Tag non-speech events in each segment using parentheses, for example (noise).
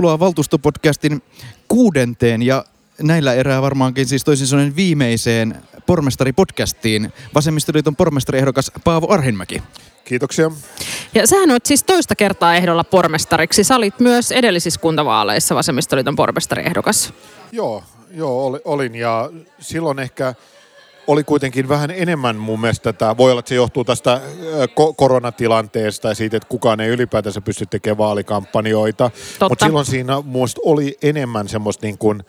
tervetuloa valtuustopodcastin kuudenteen ja näillä erää varmaankin siis toisin sanoen viimeiseen pormestaripodcastiin Vasemmistoliiton pormestariehdokas Paavo Arhinmäki. Kiitoksia. Ja sähän olet siis toista kertaa ehdolla pormestariksi. Sä olit myös edellisissä kuntavaaleissa Vasemmistoliiton pormestariehdokas. Joo, joo olin ja silloin ehkä oli kuitenkin vähän enemmän mun mielestä tätä, voi olla, että se johtuu tästä ko- koronatilanteesta ja siitä, että kukaan ei ylipäätänsä pysty tekemään vaalikampanjoita. Mutta silloin siinä mun oli enemmän semmoista niin kuin,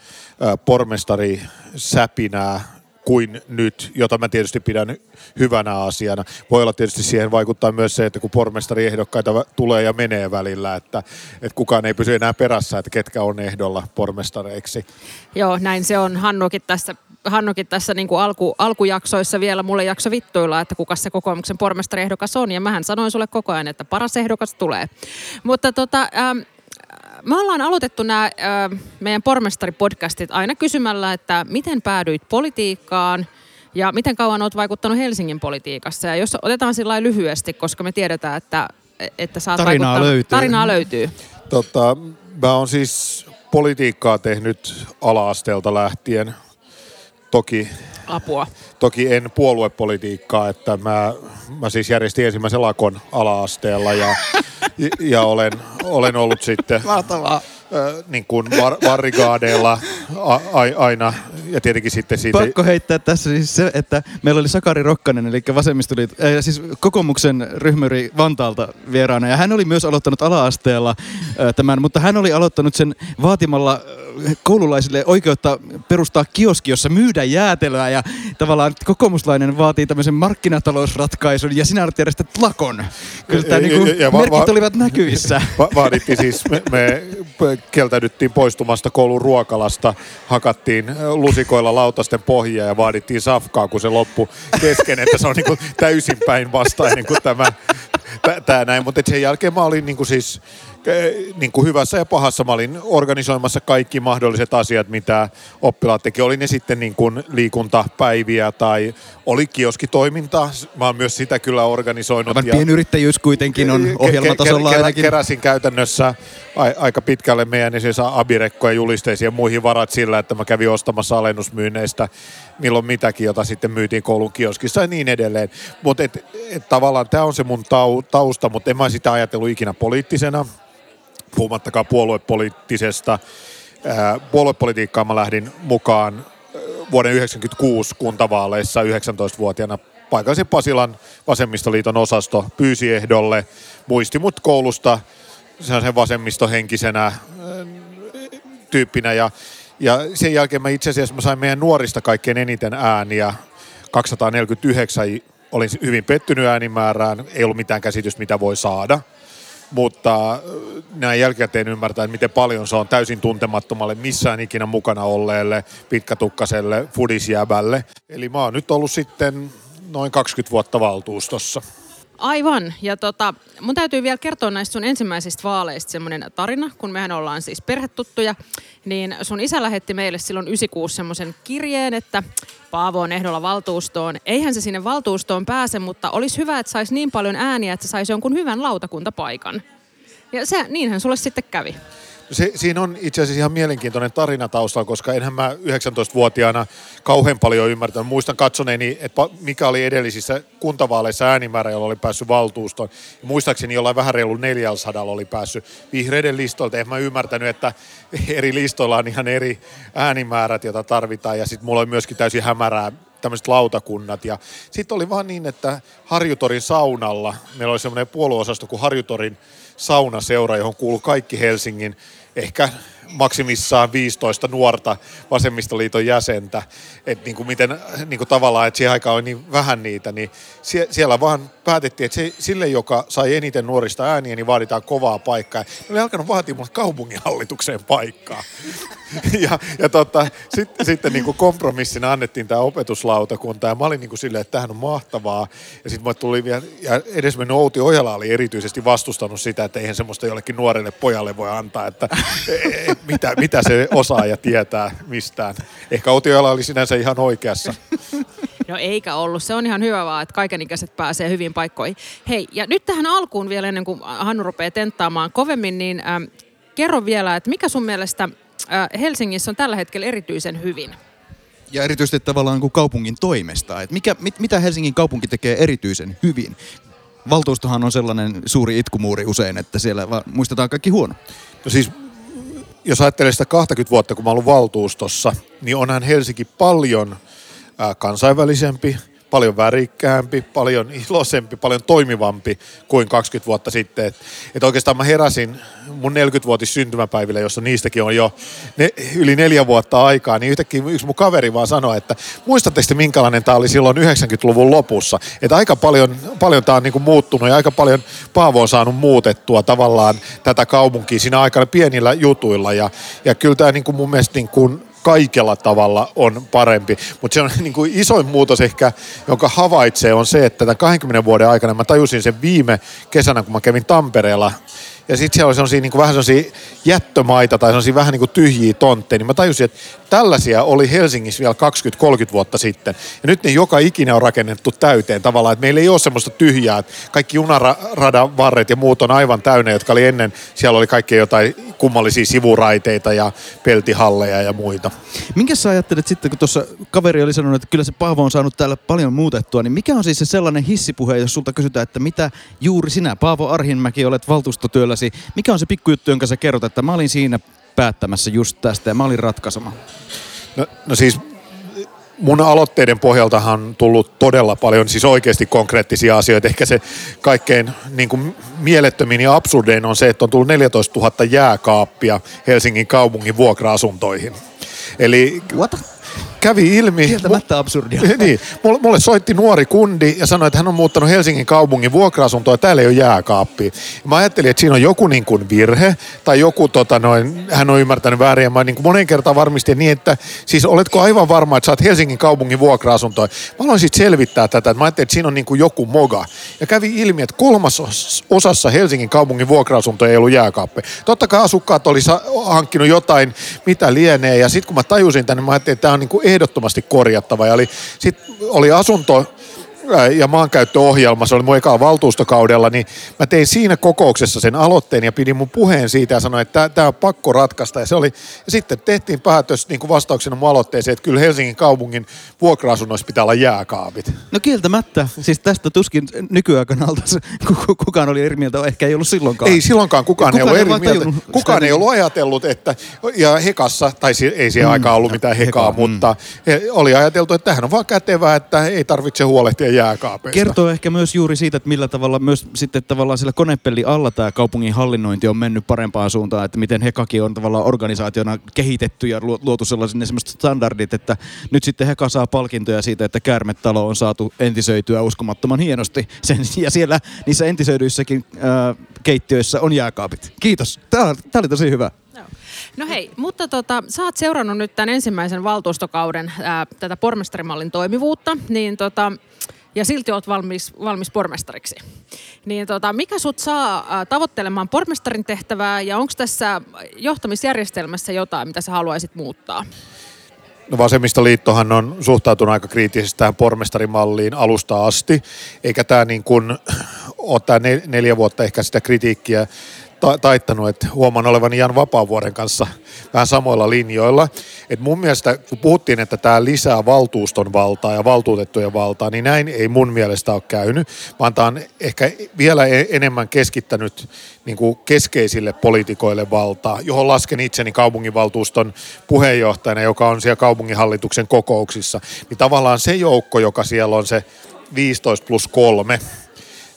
pormestari-säpinää kuin nyt, jota mä tietysti pidän hyvänä asiana. Voi olla tietysti siihen vaikuttaa myös se, että kun pormestariehdokkaita tulee ja menee välillä, että, että kukaan ei pysy enää perässä, että ketkä on ehdolla pormestareiksi. Joo, näin se on. Hannukin tässä Hannukin tässä niin kuin alku, alkujaksoissa vielä mulle jakso vittuilla, että kuka se kokoomuksen pormestariehdokas on. Ja mähän sanoin sulle koko ajan, että paras ehdokas tulee. Mutta tota, ähm, me ollaan aloitettu nämä äh, meidän pormestaripodcastit aina kysymällä, että miten päädyit politiikkaan ja miten kauan olet vaikuttanut Helsingin politiikassa. Ja jos otetaan sillä lyhyesti, koska me tiedetään, että, että saat tarinaa löytyy. Tarinaa löytyy. Tota, mä oon siis politiikkaa tehnyt ala-asteelta lähtien. Toki apua? Toki en puoluepolitiikkaa, että mä, mä siis järjestin ensimmäisen lakon ala-asteella ja, ja olen, olen ollut sitten... Mahtavaa. niin kuin var, varrigaadeilla a, a, aina, ja tietenkin sitten siitä... Pakko heittää tässä siis se, että meillä oli Sakari Rokkanen, eli vasemmistoliit, äh, siis kokoomuksen ryhmyri Vantaalta vieraana, ja hän oli myös aloittanut ala-asteella äh, tämän, mutta hän oli aloittanut sen vaatimalla koululaisille oikeutta perustaa kioski, jossa myydä jäätelöä ja tavallaan kokoomuslainen vaatii tämmöisen markkinatalousratkaisun ja sinä olet järjestänyt lakon. Kyllä tämä niinku merkit va- olivat näkyvissä. (laughs) Va- vaadittiin siis, me, me kieltäydyttiin poistumasta koulun ruokalasta, hakattiin lusikoilla lautasten pohjia ja vaadittiin safkaa, kun se loppu kesken, että se on niinku täysin päinvastainen kuin tämä, tämä näin. Mutta sen jälkeen mä olin niinku siis niin kuin hyvässä ja pahassa. Mä olin organisoimassa kaikki mahdolliset asiat, mitä oppilaat teki. Oli ne sitten niin kuin liikuntapäiviä tai oli kioskitoiminta. Mä oon myös sitä kyllä organisoinut. Aivan ja pienyrittäjyys kuitenkin on ohjelmatasolla ke- ke- ainakin. Keräsin käytännössä a- aika pitkälle meidän siis abirekkoja, julisteisiin ja muihin varat sillä, että mä kävin ostamassa alennusmyynneistä milloin mitäkin, jota sitten myytiin koulun kioskissa ja niin edelleen. Mutta et, et, tavallaan tämä on se mun tau, tausta, mutta en mä sitä ajatellut ikinä poliittisena puhumattakaan puoluepoliittisesta. Puoluepolitiikkaan mä lähdin mukaan vuoden 1996 kuntavaaleissa 19-vuotiaana paikallisen Pasilan vasemmistoliiton osasto pyysi ehdolle, muisti mut koulusta sen vasemmistohenkisenä tyyppinä ja, ja sen jälkeen mä itse asiassa mä sain meidän nuorista kaikkein eniten ääniä, 249 olin hyvin pettynyt äänimäärään, ei ollut mitään käsitystä mitä voi saada mutta äh, näin jälkikäteen ymmärtää, että miten paljon se on täysin tuntemattomalle, missään ikinä mukana olleelle pitkätukkaselle fudisjäbälle. Eli mä oon nyt ollut sitten noin 20 vuotta valtuustossa. Aivan. Ja tota, mun täytyy vielä kertoa näistä sun ensimmäisistä vaaleista semmoinen tarina, kun mehän ollaan siis perhetuttuja. Niin sun isä lähetti meille silloin 96 semmoisen kirjeen, että Paavo on ehdolla valtuustoon. Eihän se sinne valtuustoon pääse, mutta olisi hyvä, että saisi niin paljon ääniä, että saisi jonkun hyvän lautakuntapaikan. Ja se, niinhän sulle sitten kävi. Se, siinä on itse asiassa ihan mielenkiintoinen tarina taustalla, koska enhän mä 19-vuotiaana kauhean paljon ymmärtänyt. Muistan katsoneeni, että mikä oli edellisissä kuntavaaleissa äänimäärä, jolla oli päässyt valtuustoon. Muistaakseni jollain vähän reilu 400 oli päässyt vihreiden listoilta. En mä ymmärtänyt, että eri listoilla on ihan eri äänimäärät, joita tarvitaan. Ja sitten mulla oli myöskin täysin hämärää tämmöiset lautakunnat. Ja sitten oli vaan niin, että Harjutorin saunalla, meillä oli semmoinen puolueosasto kuin Harjutorin saunaseura, johon kuuluu kaikki Helsingin ehkä maksimissaan 15 nuorta vasemmistoliiton jäsentä. Että niin kuin miten niin kuin tavallaan, että siihen aikaan oli niin vähän niitä, niin sie, siellä vaan päätettiin, että se, sille, joka sai eniten nuorista ääniä, niin vaaditaan kovaa paikkaa. Ne oli alkanut vaatia mulle kaupunginhallitukseen paikkaa. (laughs) ja ja tota, sitten, sitten niin kuin kompromissina annettiin tämä opetuslautakunta, ja mä olin niin kuin silleen, että tämähän on mahtavaa. Ja sitten mulle tuli vielä, ja edesmennyt Outi Ojala oli erityisesti vastustanut sitä, että eihän semmoista jollekin nuorelle pojalle voi antaa, että (laughs) et, mitä, mitä se osaa ja tietää mistään. Ehkä Outi Ojala oli sinänsä ihan oikeassa. No eikä ollut. Se on ihan hyvä vaan, että kaikenikäiset pääsee hyvin paikkoihin. Hei, ja nyt tähän alkuun vielä ennen kuin Hannu rupeaa tenttaamaan kovemmin, niin ähm, kerro vielä, että mikä sun mielestä äh, Helsingissä on tällä hetkellä erityisen hyvin? Ja erityisesti tavallaan kuin kaupungin toimesta. Että mikä, mit, mitä Helsingin kaupunki tekee erityisen hyvin? Valtuustohan on sellainen suuri itkumuuri usein, että siellä muistetaan kaikki huono. No siis, jos ajattelee sitä 20 vuotta, kun mä ollut valtuustossa, niin onhan Helsinki paljon kansainvälisempi, paljon värikkäämpi, paljon iloisempi, paljon toimivampi kuin 20 vuotta sitten. Et, et oikeastaan mä heräsin mun 40-vuotis syntymäpäiville, jossa niistäkin on jo ne, yli neljä vuotta aikaa, niin yhtäkkiä yksi mun kaveri vaan sanoi, että muistatteko te minkälainen tämä oli silloin 90-luvun lopussa? Että aika paljon, paljon tämä on niinku muuttunut ja aika paljon Paavo on saanut muutettua tavallaan tätä kaupunkia siinä aikana pienillä jutuilla ja, ja kyllä tämä niinku mun mielestä niinku kaikella tavalla on parempi. Mutta se on (laughs) niin kuin isoin muutos ehkä, jonka havaitsee, on se, että tämän 20 vuoden aikana mä tajusin sen viime kesänä, kun mä kävin Tampereella ja sitten siellä oli sellaisia, niin kuin, vähän sellaisia jättömaita tai sellaisia vähän niin kuin tyhjiä tontteja, niin mä tajusin, että tällaisia oli Helsingissä vielä 20-30 vuotta sitten. Ja nyt ne joka ikinä on rakennettu täyteen tavallaan, että meillä ei ole semmoista tyhjää, että kaikki junaradan varret ja muut on aivan täynnä, jotka oli ennen, siellä oli kaikki jotain kummallisia sivuraiteita ja peltihalleja ja muita. Minkä sä ajattelet sitten, kun tuossa kaveri oli sanonut, että kyllä se Paavo on saanut täällä paljon muutettua, niin mikä on siis se sellainen hissipuhe, jos sulta kysytään, että mitä juuri sinä, Paavo Arhinmäki, olet valtuustotyölläsi, mikä on se pikkujuttu, jonka sä kerrot, että mä olin siinä päättämässä just tästä ja mä olin ratkaisemaan? No, no siis mun aloitteiden pohjaltahan on tullut todella paljon siis oikeasti konkreettisia asioita. Ehkä se kaikkein niin kuin mielettömin ja absurdein on se, että on tullut 14 000 jääkaappia Helsingin kaupungin vuokra-asuntoihin. Eli What? Kävi ilmi... Kieltämättä absurdia. (laughs) niin, mulle, soitti nuori kundi ja sanoi, että hän on muuttanut Helsingin kaupungin vuokra-asuntoa ja täällä ei ole jääkaappia. Mä ajattelin, että siinä on joku niin kuin virhe tai joku, tota noin, hän on ymmärtänyt väärin ja mä niin kuin monen kertaan varmistin niin, että siis oletko aivan varma, että sä oot Helsingin kaupungin vuokra-asuntoa. Mä aloin sitten selvittää tätä, että mä ajattelin, että siinä on niin kuin joku moga. Ja kävi ilmi, että kolmas osassa Helsingin kaupungin vuokra-asuntoja ei ollut jääkaappeja. Totta kai asukkaat oli hankkinut jotain, mitä lienee ja sitten kun mä tajusin tänne, mä ajattelin, että tämä on niin kuin ehdottomasti korjattava. Ja oli, sit oli asunto ja maankäyttöohjelma, se oli mun ekaa valtuustokaudella, niin mä tein siinä kokouksessa sen aloitteen ja pidin mun puheen siitä ja sanoin, että tämä on pakko ratkaista. Ja, se oli, ja sitten tehtiin päätös niin kuin vastauksena mun aloitteeseen, että kyllä Helsingin kaupungin vuokra-asunnoissa pitää olla jääkaapit. No kieltämättä. Siis tästä tuskin nykyaikana kukaan oli eri mieltä, ehkä ei ollut silloinkaan. Ei silloinkaan kukaan, kukaan ei ollut eri mieltä. Kukaan ei ollut ajatellut, että, ja Hekassa, tai ei siihen mm, aikaan ollut mitään Hekaa, heka, mutta mm. oli ajateltu, että tähän on vaan kätevää, että ei tarvitse huolehtia jääkaapeista. Kertoo ehkä myös juuri siitä, että millä tavalla myös sitten tavallaan sillä konepelli alla tämä kaupungin hallinnointi on mennyt parempaan suuntaan, että miten Hekakin on tavallaan organisaationa kehitetty ja luotu sellaisen semmoiset standardit, että nyt sitten Heka saa palkintoja siitä, että Käärmetalo on saatu entisöityä uskomattoman hienosti. Sen, ja siellä niissä entisöidyissäkin äh, keittiöissä on jääkaapit. Kiitos. Tämä, tämä oli tosi hyvä. No hei, mutta tota, sä oot seurannut nyt tämän ensimmäisen valtuustokauden ää, tätä pormestarimallin toimivuutta, niin tota, ja silti olet valmis, valmis pormestariksi. Niin tota, mikä sut saa tavoittelemaan pormestarin tehtävää ja onko tässä johtamisjärjestelmässä jotain, mitä sä haluaisit muuttaa? No vasemmistoliittohan on suhtautunut aika kriittisesti tähän pormestarimalliin alusta asti, eikä tämä niin kuin ole tämä neljä vuotta ehkä sitä kritiikkiä ta- taittanut, että huomaan olevani Jan Vapaavuoren kanssa vähän samoilla linjoilla. Et mun mielestä, kun puhuttiin, että tämä lisää valtuuston valtaa ja valtuutettujen valtaa, niin näin ei mun mielestä ole käynyt, vaan tämä on ehkä vielä e-, enemmän keskittänyt niin kuin keskeisille poliitikoille valtaa, johon lasken itseni kaupunginvaltuuston puheenjohtajana, joka on siellä kaupunginhallituksen kokouksissa. Niin tavallaan se joukko, joka siellä on se 15 plus 3,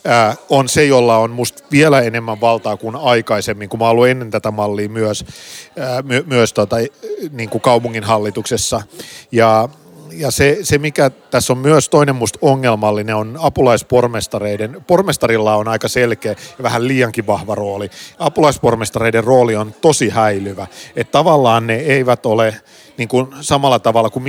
ää, on se, jolla on musta vielä enemmän valtaa kuin aikaisemmin, kun mä ollut ennen tätä mallia myös, ää, my, myös tota, niin kuin kaupunginhallituksessa. Ja ja se, se, mikä tässä on myös toinen musta ongelmallinen, on apulaispormestareiden. Pormestarilla on aika selkeä ja vähän liiankin vahva rooli. Apulaispormestareiden rooli on tosi häilyvä. Että tavallaan ne eivät ole niin kuin samalla tavalla kuin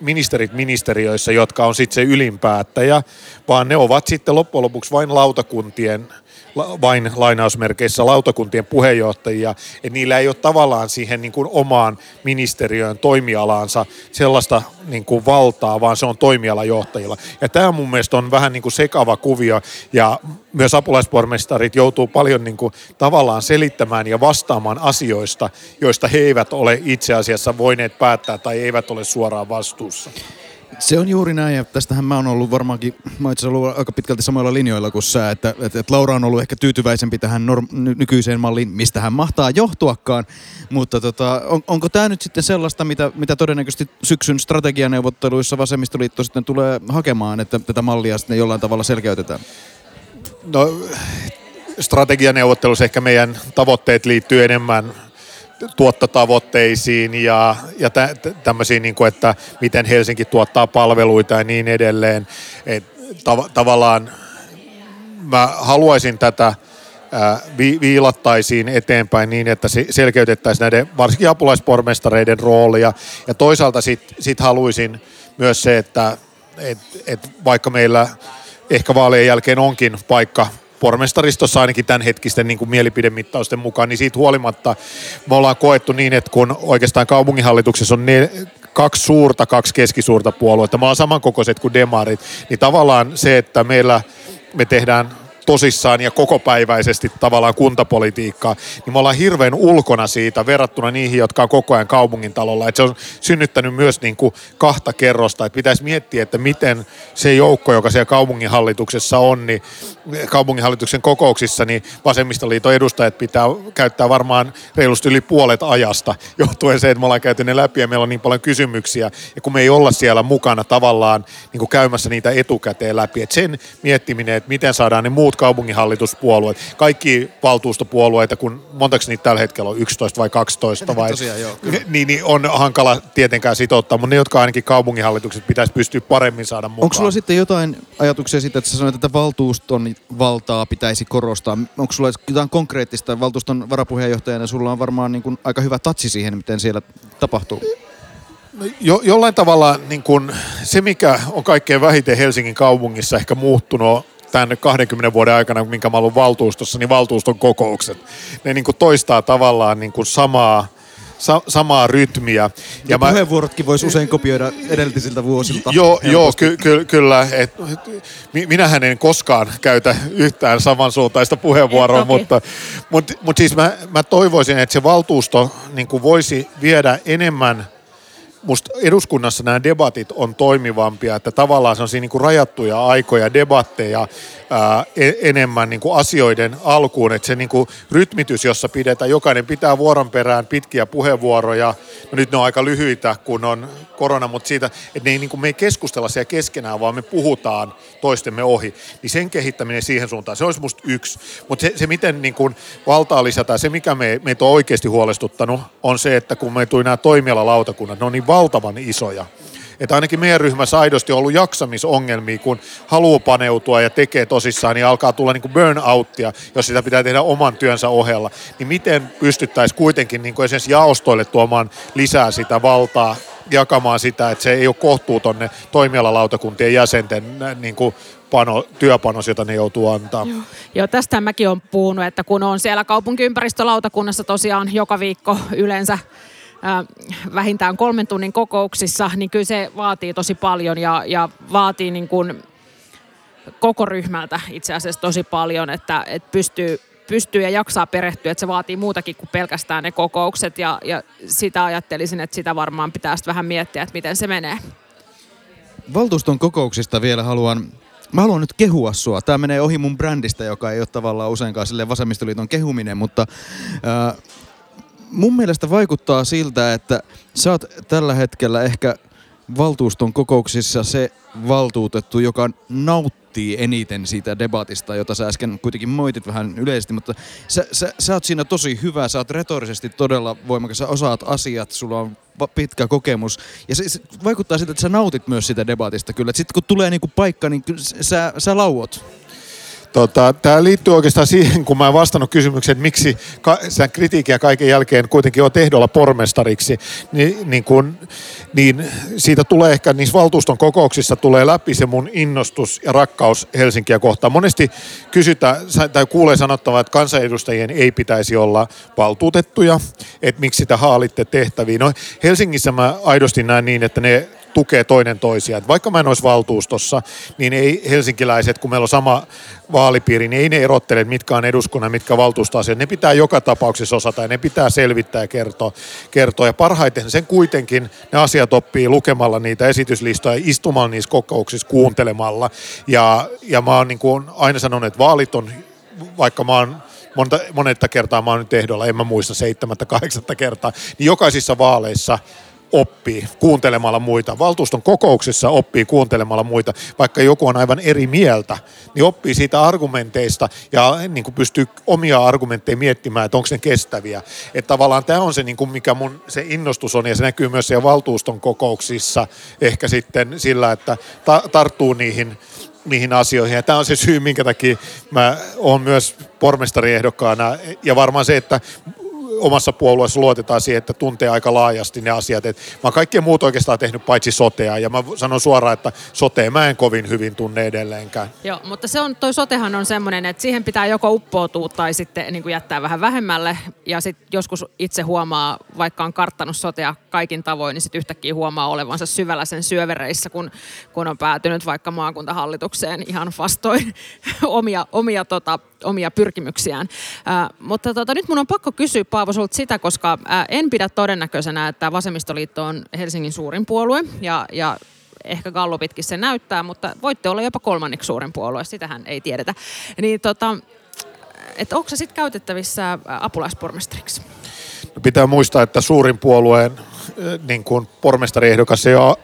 ministerit ministeriöissä, jotka on sitten se ylinpäättäjä, vaan ne ovat sitten loppujen lopuksi vain lautakuntien vain lainausmerkeissä lautakuntien puheenjohtajia, että niillä ei ole tavallaan siihen niin kuin omaan ministeriöön toimialaansa sellaista niin kuin valtaa, vaan se on toimialajohtajilla. Ja tämä mun mielestä on vähän niin kuin sekava kuvio ja myös apulaispormestarit joutuu paljon niin kuin tavallaan selittämään ja vastaamaan asioista, joista he eivät ole itse asiassa voineet päättää tai eivät ole suoraan vastuussa. Se on juuri näin, ja tästähän mä oon ollut varmaankin, mä itse ollut aika pitkälti samoilla linjoilla kuin sä, että, että, että Laura on ollut ehkä tyytyväisempi tähän norm, nykyiseen malliin, mistä hän mahtaa johtuakaan, mutta tota, on, onko tämä nyt sitten sellaista, mitä, mitä todennäköisesti syksyn strategianeuvotteluissa vasemmistoliitto sitten tulee hakemaan, että tätä mallia sitten jollain tavalla selkeytetään? No, strategianeuvottelussa ehkä meidän tavoitteet liittyy enemmän tuottotavoitteisiin ja, ja tä, tämmöisiin, niin kuin, että miten Helsinki tuottaa palveluita ja niin edelleen. Et, tav- tavallaan mä haluaisin tätä viilattaisiin eteenpäin niin, että se selkeytettäisiin näiden varsinkin apulaispormestareiden roolia. Ja toisaalta sitten sit haluaisin myös se, että et, et vaikka meillä ehkä vaalien jälkeen onkin paikka pormestaristossa ainakin tämän hetkisten niin kuin mielipidemittausten mukaan, niin siitä huolimatta me ollaan koettu niin, että kun oikeastaan kaupunginhallituksessa on ne, kaksi suurta, kaksi keskisuurta puoluetta, mä oon samankokoiset kuin demarit, niin tavallaan se, että meillä me tehdään tosissaan ja kokopäiväisesti tavallaan kuntapolitiikkaa, niin me ollaan hirveän ulkona siitä verrattuna niihin, jotka on koko ajan kaupungin talolla. Että se on synnyttänyt myös niin kuin kahta kerrosta, että pitäisi miettiä, että miten se joukko, joka siellä kaupunginhallituksessa on, niin kaupunginhallituksen kokouksissa, niin vasemmistoliiton edustajat pitää käyttää varmaan reilusti yli puolet ajasta, johtuen se, että me ollaan käyty ne läpi ja meillä on niin paljon kysymyksiä, ja kun me ei olla siellä mukana tavallaan niin kuin käymässä niitä etukäteen läpi, että sen miettiminen, että miten saadaan ne muut kaupunginhallituspuolueet, kaikki valtuustopuolueita, kun montako niitä tällä hetkellä on, 11 vai 12 vai, Tosiaan, joo, niin, niin, on hankala tietenkään sitouttaa, mutta ne, jotka ainakin kaupunginhallitukset pitäisi pystyä paremmin saada mukaan. Onko sulla sitten jotain ajatuksia siitä, että sä sanoit, että valtuuston valtaa pitäisi korostaa? Onko sulla jotain konkreettista valtuuston varapuheenjohtajana? Sulla on varmaan niin kuin aika hyvä tatsi siihen, miten siellä tapahtuu. Jo, jollain tavalla niin kun, se, mikä on kaikkein vähiten Helsingin kaupungissa ehkä muuttunut tämän 20 vuoden aikana, minkä mä olen valtuustossa, niin valtuuston kokoukset. Ne niin kuin toistaa tavallaan niin kuin samaa, sa, samaa rytmiä. Ja, ja mä, puheenvuorotkin voisi usein kopioida edellisiltä vuosilta. Joo, joo ky, ky, kyllä. Et, minähän en koskaan käytä yhtään samansuuntaista puheenvuoroa, mutta, mutta, mutta siis mä, mä toivoisin, että se valtuusto niin kuin voisi viedä enemmän – musta eduskunnassa nämä debatit on toimivampia, että tavallaan se on siinä niin kuin rajattuja aikoja, debatteja ää, e, enemmän niin kuin asioiden alkuun, että se niin kuin rytmitys, jossa pidetään, jokainen pitää vuoron perään pitkiä puheenvuoroja, no nyt ne on aika lyhyitä, kun on korona, mutta siitä, että ne niin kuin, me ei keskustella siellä keskenään, vaan me puhutaan toistemme ohi, niin sen kehittäminen siihen suuntaan, se olisi musta yksi, mutta se, se miten niin kuin valtaa lisätään, se mikä me, meitä on oikeasti huolestuttanut, on se, että kun me tuli nämä toimialalautakunnat, ne on niin valtavan isoja. Että ainakin meidän ryhmässä aidosti on ollut jaksamisongelmia, kun haluaa paneutua ja tekee tosissaan, niin alkaa tulla niin kuin burnouttia, jos sitä pitää tehdä oman työnsä ohella. Niin miten pystyttäisiin kuitenkin niin kuin esimerkiksi jaostoille tuomaan lisää sitä valtaa, jakamaan sitä, että se ei ole kohtuuton ne toimialalautakuntien jäsenten niin kuin pano, työpanos, jota ne joutuu antaa. Joo. Joo, tästä mäkin olen puhunut, että kun on siellä kaupunkiympäristölautakunnassa tosiaan joka viikko yleensä vähintään kolmen tunnin kokouksissa, niin kyllä se vaatii tosi paljon ja, ja vaatii niin kuin koko ryhmältä itse asiassa tosi paljon, että, että pystyy, pystyy ja jaksaa perehtyä, että se vaatii muutakin kuin pelkästään ne kokoukset ja, ja sitä ajattelisin, että sitä varmaan pitää vähän miettiä, että miten se menee. Valtuuston kokouksista vielä haluan Mä haluan nyt kehua sua. Tämä menee ohi mun brändistä, joka ei ole tavallaan useinkaan sille vasemmistoliiton kehuminen, mutta äh, mun mielestä vaikuttaa siltä, että sä oot tällä hetkellä ehkä valtuuston kokouksissa se valtuutettu, joka nauttii eniten siitä debatista, jota sä äsken kuitenkin moitit vähän yleisesti, mutta sä, sä, sä oot siinä tosi hyvä, sä oot retorisesti todella voimakas, sä osaat asiat, sulla on pitkä kokemus. Ja se, se vaikuttaa siltä, että sä nautit myös sitä debatista kyllä. Sitten kun tulee niinku paikka, niin sä, sä lauot. Tota, Tämä liittyy oikeastaan siihen, kun mä en vastannut kysymykseen, että miksi ka- sen kritiikkiä kaiken jälkeen kuitenkin on tehdolla pormestariksi, niin, niin, kun, niin siitä tulee ehkä niissä valtuuston kokouksissa tulee läpi se mun innostus ja rakkaus Helsinkiä kohtaan. Monesti kysytään tai kuulee sanottavaa, että kansanedustajien ei pitäisi olla valtuutettuja, että miksi sitä haalitte tehtäviin. No Helsingissä mä aidosti näen niin, että ne tukee toinen toisiaan. Vaikka mä en olisi valtuustossa, niin ei helsinkiläiset, kun meillä on sama vaalipiiri, niin ei ne erottele, mitkä on eduskunnan, mitkä valtuustoasiat. Ne pitää joka tapauksessa osata ja ne pitää selvittää ja kertoa. kertoa. Ja parhaiten sen kuitenkin ne asiat oppii lukemalla niitä esityslistoja, istumalla niissä kokouksissa, kuuntelemalla. Ja, ja mä oon niin kuin aina sanonut, että vaalit on, vaikka mä oon monta, monetta kertaa mä oon nyt ehdolla, en mä muista seitsemättä, kahdeksatta kertaa, niin jokaisissa vaaleissa oppii kuuntelemalla muita. Valtuuston kokouksessa oppii kuuntelemalla muita, vaikka joku on aivan eri mieltä, niin oppii siitä argumenteista ja niin kuin pystyy omia argumentteja miettimään, että onko ne kestäviä. Että tavallaan tämä on se, niin kuin mikä mun se innostus on ja se näkyy myös siellä valtuuston kokouksissa ehkä sitten sillä, että ta- tarttuu niihin niihin asioihin. Ja tämä on se syy, minkä takia mä oon myös pormestariehdokkaana. Ja varmaan se, että omassa puolueessa luotetaan siihen, että tuntee aika laajasti ne asiat. Et mä oon kaikkea muut oikeastaan tehnyt paitsi sotea, ja mä sanon suoraan, että sotea mä en kovin hyvin tunne edelleenkään. Joo, mutta se on, toi sotehan on semmoinen, että siihen pitää joko uppoutua tai sitten niin kuin jättää vähän vähemmälle, ja sitten joskus itse huomaa, vaikka on karttanut sotea kaikin tavoin, niin sitten yhtäkkiä huomaa olevansa syvällä sen syövereissä, kun, kun on päätynyt vaikka maakuntahallitukseen ihan vastoin (laughs) omia, omia, tota, omia pyrkimyksiään. Äh, mutta tota, nyt mun on pakko kysyä Paavo sulta sitä, koska äh, en pidä todennäköisenä, että Vasemmistoliitto on Helsingin suurin puolue ja, ja ehkä Gallupitkin se näyttää, mutta voitte olla jopa kolmanneksi suurin puolue, sitähän ei tiedetä. Niin tota, että onko se sitten käytettävissä apulaispormestariksi? Pitää muistaa, että suurin puolueen niin kuin pormestariehdokas ei ole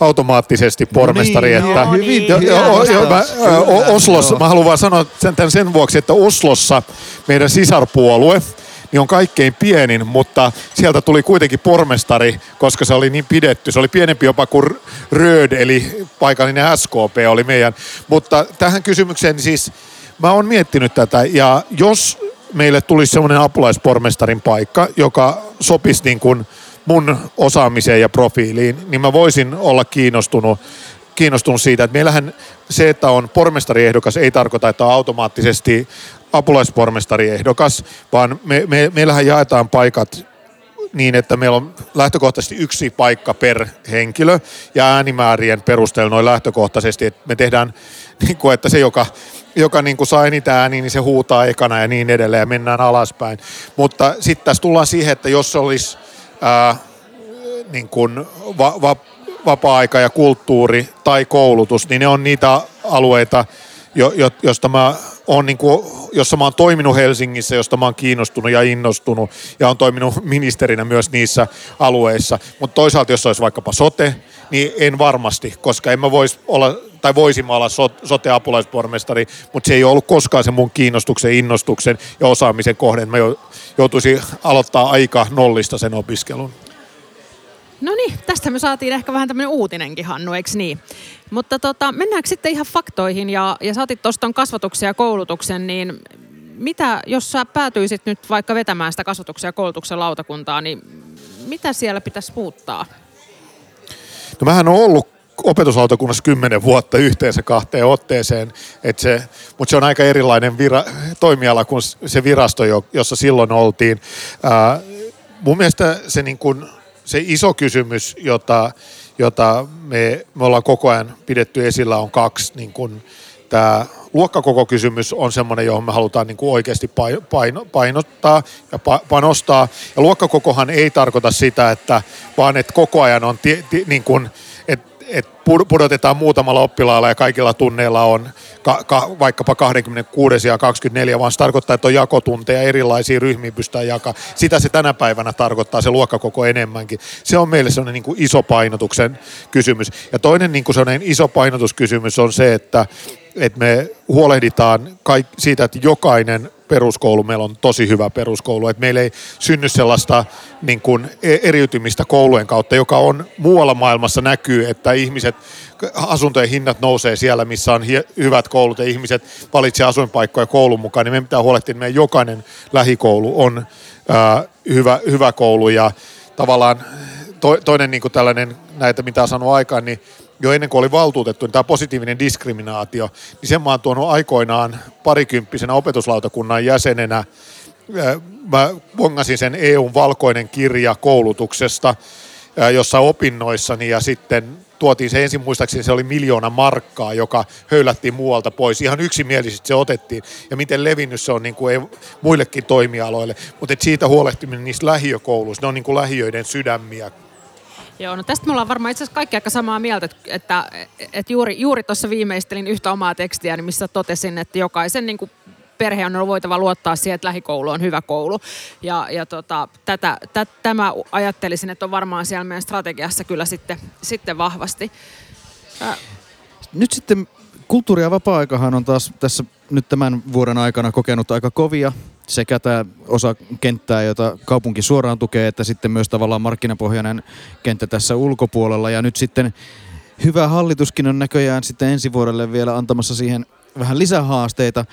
automaattisesti pormestari. No niin, että, niin, jo, jo, jo, mä, O- Oslossa, joo. mä haluan vaan sanoa sen, tämän sen vuoksi, että Oslossa meidän sisarpuolue niin on kaikkein pienin, mutta sieltä tuli kuitenkin pormestari, koska se oli niin pidetty. Se oli pienempi jopa kuin Röd, eli paikallinen SKP oli meidän. Mutta tähän kysymykseen niin siis mä oon miettinyt tätä, ja jos meille tulisi semmoinen apulaispormestarin paikka, joka sopisi niin kuin mun osaamiseen ja profiiliin, niin mä voisin olla kiinnostunut, kiinnostunut siitä, että meillähän se, että on pormestariehdokas, ei tarkoita, että on automaattisesti apulaispormestariehdokas, vaan me, me, meillähän jaetaan paikat niin, että meillä on lähtökohtaisesti yksi paikka per henkilö ja äänimäärien perusteella noin lähtökohtaisesti, että me tehdään (laughs) niin kuin, että se, joka, joka niin kuin saa eniten ääniä, niin se huutaa ekana ja niin edelleen ja mennään alaspäin. Mutta sitten tässä tullaan siihen, että jos olisi ää, niin kuin va, va, vapaa-aika ja kulttuuri tai koulutus, niin ne on niitä alueita, jo, jo, josta mä on niin kuin, jossa mä oon toiminut Helsingissä, josta mä oon kiinnostunut ja innostunut ja on toiminut (laughs) ministerinä myös niissä alueissa. Mutta toisaalta, jos olisi vaikkapa sote, niin en varmasti, koska en mä vois olla, tai voisin mä olla so- sote-apulaispormestari, mutta se ei ole ollut koskaan se mun kiinnostuksen, innostuksen ja osaamisen kohde. Mä jo- joutuisin aloittaa aika nollista sen opiskelun. No niin, tästä me saatiin ehkä vähän tämmöinen uutinenkin, Hannu, eikö niin? Mutta tota, mennäänkö sitten ihan faktoihin, ja, ja saatit tuosta kasvatuksen ja koulutuksen, niin mitä, jos sä päätyisit nyt vaikka vetämään sitä kasvatuksen ja koulutuksen lautakuntaa, niin mitä siellä pitäisi muuttaa? No mähän on ollut opetuslautakunnassa kymmenen vuotta yhteensä kahteen otteeseen, et se, mutta se on aika erilainen vira, toimiala kuin se virasto, jo- jossa silloin oltiin. Ää, mun mielestä se, niin kun, se iso kysymys, jota, jota me, me ollaan koko ajan pidetty esillä, on kaksi. Niin kun, tämä luokkakokokysymys on semmoinen, johon me halutaan niin kuin oikeasti pai- paino, painottaa ja pa- panostaa. Ja luokkakokohan ei tarkoita sitä, että vaan että koko ajan on tie, tie, niin kuin, että et pu- pudotetaan muutamalla oppilaalla ja kaikilla tunneilla on ka- ka- vaikkapa 26 ja 24, vaan se tarkoittaa, että on jakotunteja erilaisiin ryhmiin pystytään jakaa. Sitä se tänä päivänä tarkoittaa, se luokkakoko enemmänkin. Se on meille sellainen niin kuin iso painotuksen kysymys. Ja toinen niin kuin sellainen iso painotuskysymys on se, että, että me huolehditaan kaik- siitä, että jokainen peruskoulu, meillä on tosi hyvä peruskoulu, että meillä ei synny sellaista niin kuin e- eriytymistä koulujen kautta, joka on muualla maailmassa näkyy, että ihmiset, asuntojen hinnat nousee siellä, missä on hyvät koulut ja ihmiset valitsee asuinpaikkoja koulun mukaan, niin meidän pitää huolehtia, että meidän jokainen lähikoulu on ää, hyvä, hyvä koulu. Ja tavallaan to, toinen niin kuin tällainen, näitä mitä on sanonut aikaan, niin jo ennen kuin oli valtuutettu, niin tämä positiivinen diskriminaatio, niin sen mä oon tuonut aikoinaan parikymppisenä opetuslautakunnan jäsenenä. Mä bongasin sen EUn valkoinen kirja koulutuksesta jossa opinnoissani ja sitten tuotiin se ensin muistaakseni se oli miljoona markkaa, joka höylättiin muualta pois. Ihan yksimielisesti se otettiin ja miten levinnyt se on niin kuin ei, muillekin toimialoille. Mutta siitä huolehtiminen niissä lähiökouluissa, ne on niin kuin lähiöiden sydämiä Joo, no tästä me ollaan varmaan itse asiassa kaikki aika samaa mieltä, että, että, juuri, juuri tuossa viimeistelin yhtä omaa tekstiä, missä totesin, että jokaisen niin kuin perhe on voitava luottaa siihen, että lähikoulu on hyvä koulu. Ja, ja tota, tätä, tä, tämä ajattelisin, että on varmaan siellä meidän strategiassa kyllä sitten, sitten vahvasti. Äh. Nyt sitten kulttuuri- ja vapaa-aikahan on taas tässä nyt tämän vuoden aikana kokenut aika kovia sekä tämä osa kenttää, jota kaupunki suoraan tukee, että sitten myös tavallaan markkinapohjainen kenttä tässä ulkopuolella. Ja nyt sitten hyvä hallituskin on näköjään sitten ensi vuodelle vielä antamassa siihen vähän lisähaasteita.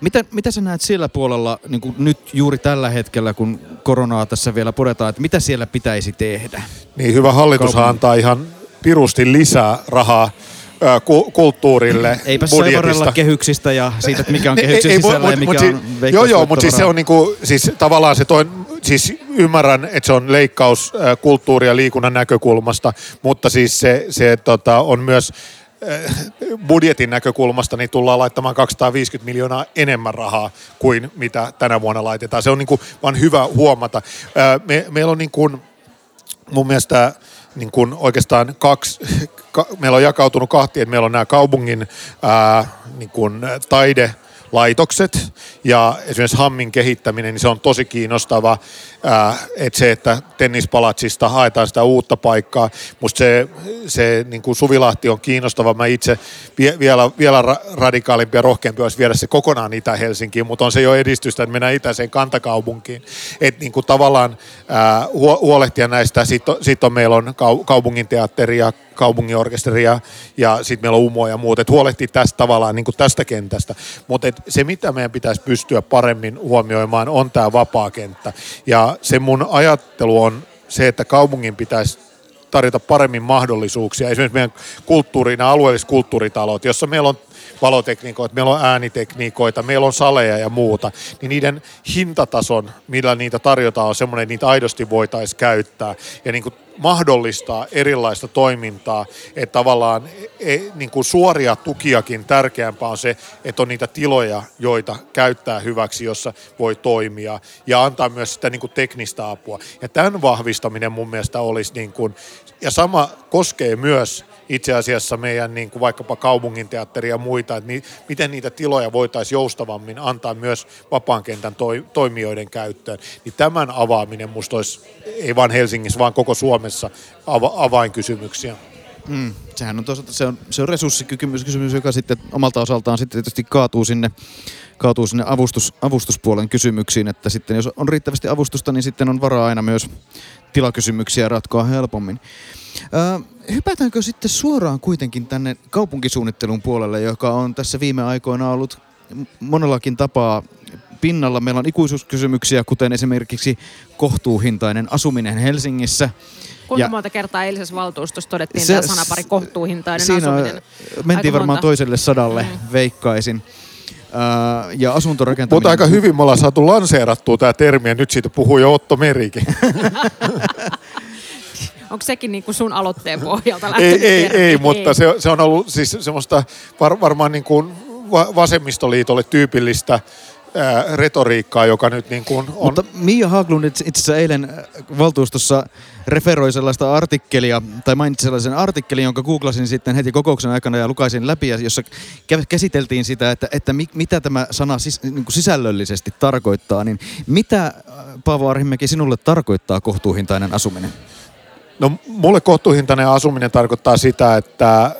Mitä, mitä sä näet sillä puolella niin kuin nyt juuri tällä hetkellä, kun koronaa tässä vielä puretaan, että mitä siellä pitäisi tehdä? Niin, hyvä hallitus antaa ihan pirusti lisää rahaa ku, kulttuurille Eipä budjetista. kehyksistä ja siitä, että mikä on kehyksen ei, sisällä ei, ja mikä mut, on Joo, joo, mutta siis se on niinku, siis tavallaan se toin, siis ymmärrän, että se on leikkaus kulttuuri- ja liikunnan näkökulmasta, mutta siis se, se tota, on myös budjetin näkökulmasta niin tullaan laittamaan 250 miljoonaa enemmän rahaa kuin mitä tänä vuonna laitetaan. Se on niin kuin vaan hyvä huomata. Me, meillä on niin kuin, mun mielestä niin kuin oikeastaan kaksi, ka, meillä on jakautunut kahtiin, että meillä on nämä kaupungin ää, niin kuin taide, laitokset ja esimerkiksi Hammin kehittäminen, niin se on tosi kiinnostava, että se, että tennispalatsista haetaan sitä uutta paikkaa. Musta se, se niin kuin Suvilahti on kiinnostava. Mä itse vielä, vielä radikaalimpi ja rohkeampi olisi viedä se kokonaan Itä-Helsinkiin, mutta on se jo edistystä, että mennään itäiseen kantakaupunkiin. Että niin kuin tavallaan huolehtia näistä, sitten sit on, meillä on kaupunginteatteri ja kaupunginorkesteri ja, ja sitten meillä on UMO ja muut, että huolehtii tästä tavallaan niin kuin tästä kentästä. Mutta se, mitä meidän pitäisi pystyä paremmin huomioimaan, on tämä vapaa kenttä. Ja se mun ajattelu on se, että kaupungin pitäisi tarjota paremmin mahdollisuuksia. Esimerkiksi meidän kulttuuri, nämä alueelliset kulttuuritalot, jossa meillä on valotekniikoita, meillä on äänitekniikoita, meillä on saleja ja muuta, niin niiden hintatason, millä niitä tarjotaan, on semmoinen, että niitä aidosti voitaisiin käyttää ja niin kuin mahdollistaa erilaista toimintaa, että tavallaan e, niin kuin suoria tukiakin tärkeämpää on se, että on niitä tiloja, joita käyttää hyväksi, jossa voi toimia ja antaa myös sitä niin kuin teknistä apua. Ja tämän vahvistaminen mun mielestä olisi, niin kuin, ja sama koskee myös itse asiassa meidän niin kuin vaikkapa kaupunginteatteri ja muita, että ni, miten niitä tiloja voitaisiin joustavammin antaa myös vapaan kentän toi, toimijoiden käyttöön. Niin tämän avaaminen musta olisi, ei vain Helsingissä, vaan koko Suomessa ava, avainkysymyksiä. Mm, sehän on toisaalta, se on, se on resurssikysymys, kysymys, joka sitten omalta osaltaan sitten tietysti kaatuu sinne, kaatuu sinne avustus, avustuspuolen kysymyksiin, että sitten jos on riittävästi avustusta, niin sitten on varaa aina myös tilakysymyksiä ratkoa helpommin. Hypätäänkö sitten suoraan kuitenkin tänne kaupunkisuunnittelun puolelle, joka on tässä viime aikoina ollut monellakin tapaa pinnalla. Meillä on ikuisuuskysymyksiä, kuten esimerkiksi kohtuuhintainen asuminen Helsingissä. Kuinka ja monta kertaa eilisessä valtuustossa todettiin se, tämä sanapari kohtuuhintainen siinä asuminen? Mentiin aika varmaan monta. toiselle sadalle, mm. veikkaisin. Ja asuntorakentaminen... Mutta aika hyvin me ollaan saatu lanseerattua tämä termi ja nyt siitä puhuu jo Otto Merikin. (laughs) Onko sekin niin kuin sun aloitteen pohjalta lähtenyt? Ei, ei, ei, mutta se, se on ollut siis semmoista var, varmaan niin kuin vasemmistoliitolle tyypillistä ää, retoriikkaa, joka nyt niin kuin on... Mutta Mia Haglund itse asiassa eilen valtuustossa referoi sellaista artikkelia, tai mainitsi sellaisen artikkelin, jonka googlasin sitten heti kokouksen aikana ja lukaisin läpi, jossa käsiteltiin sitä, että, että mi, mitä tämä sana sis, niin kuin sisällöllisesti tarkoittaa. Niin mitä, Paavo Arhimäki, sinulle tarkoittaa kohtuuhintainen asuminen? No mulle kohtuuhintainen asuminen tarkoittaa sitä, että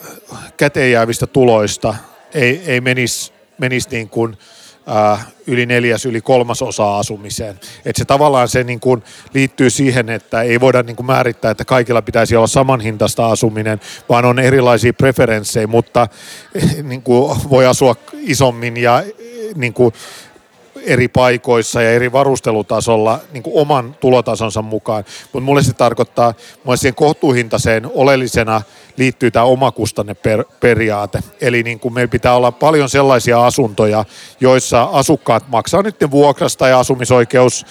käteen jäävistä tuloista ei, ei menisi menis niin kuin, äh, yli neljäs, yli kolmas osa asumiseen. Et se tavallaan se niin kuin liittyy siihen, että ei voida niin kuin määrittää, että kaikilla pitäisi olla samanhintaista asuminen, vaan on erilaisia preferenssejä, mutta niin kuin voi asua isommin ja niin kuin, eri paikoissa ja eri varustelutasolla niin kuin oman tulotasonsa mukaan. Mutta mulle se tarkoittaa, mulle siihen kohtuuhintaiseen oleellisena liittyy tämä omakustanneperiaate. Eli niin kuin meillä pitää olla paljon sellaisia asuntoja, joissa asukkaat maksaa nyt vuokrasta ja asumisoikeus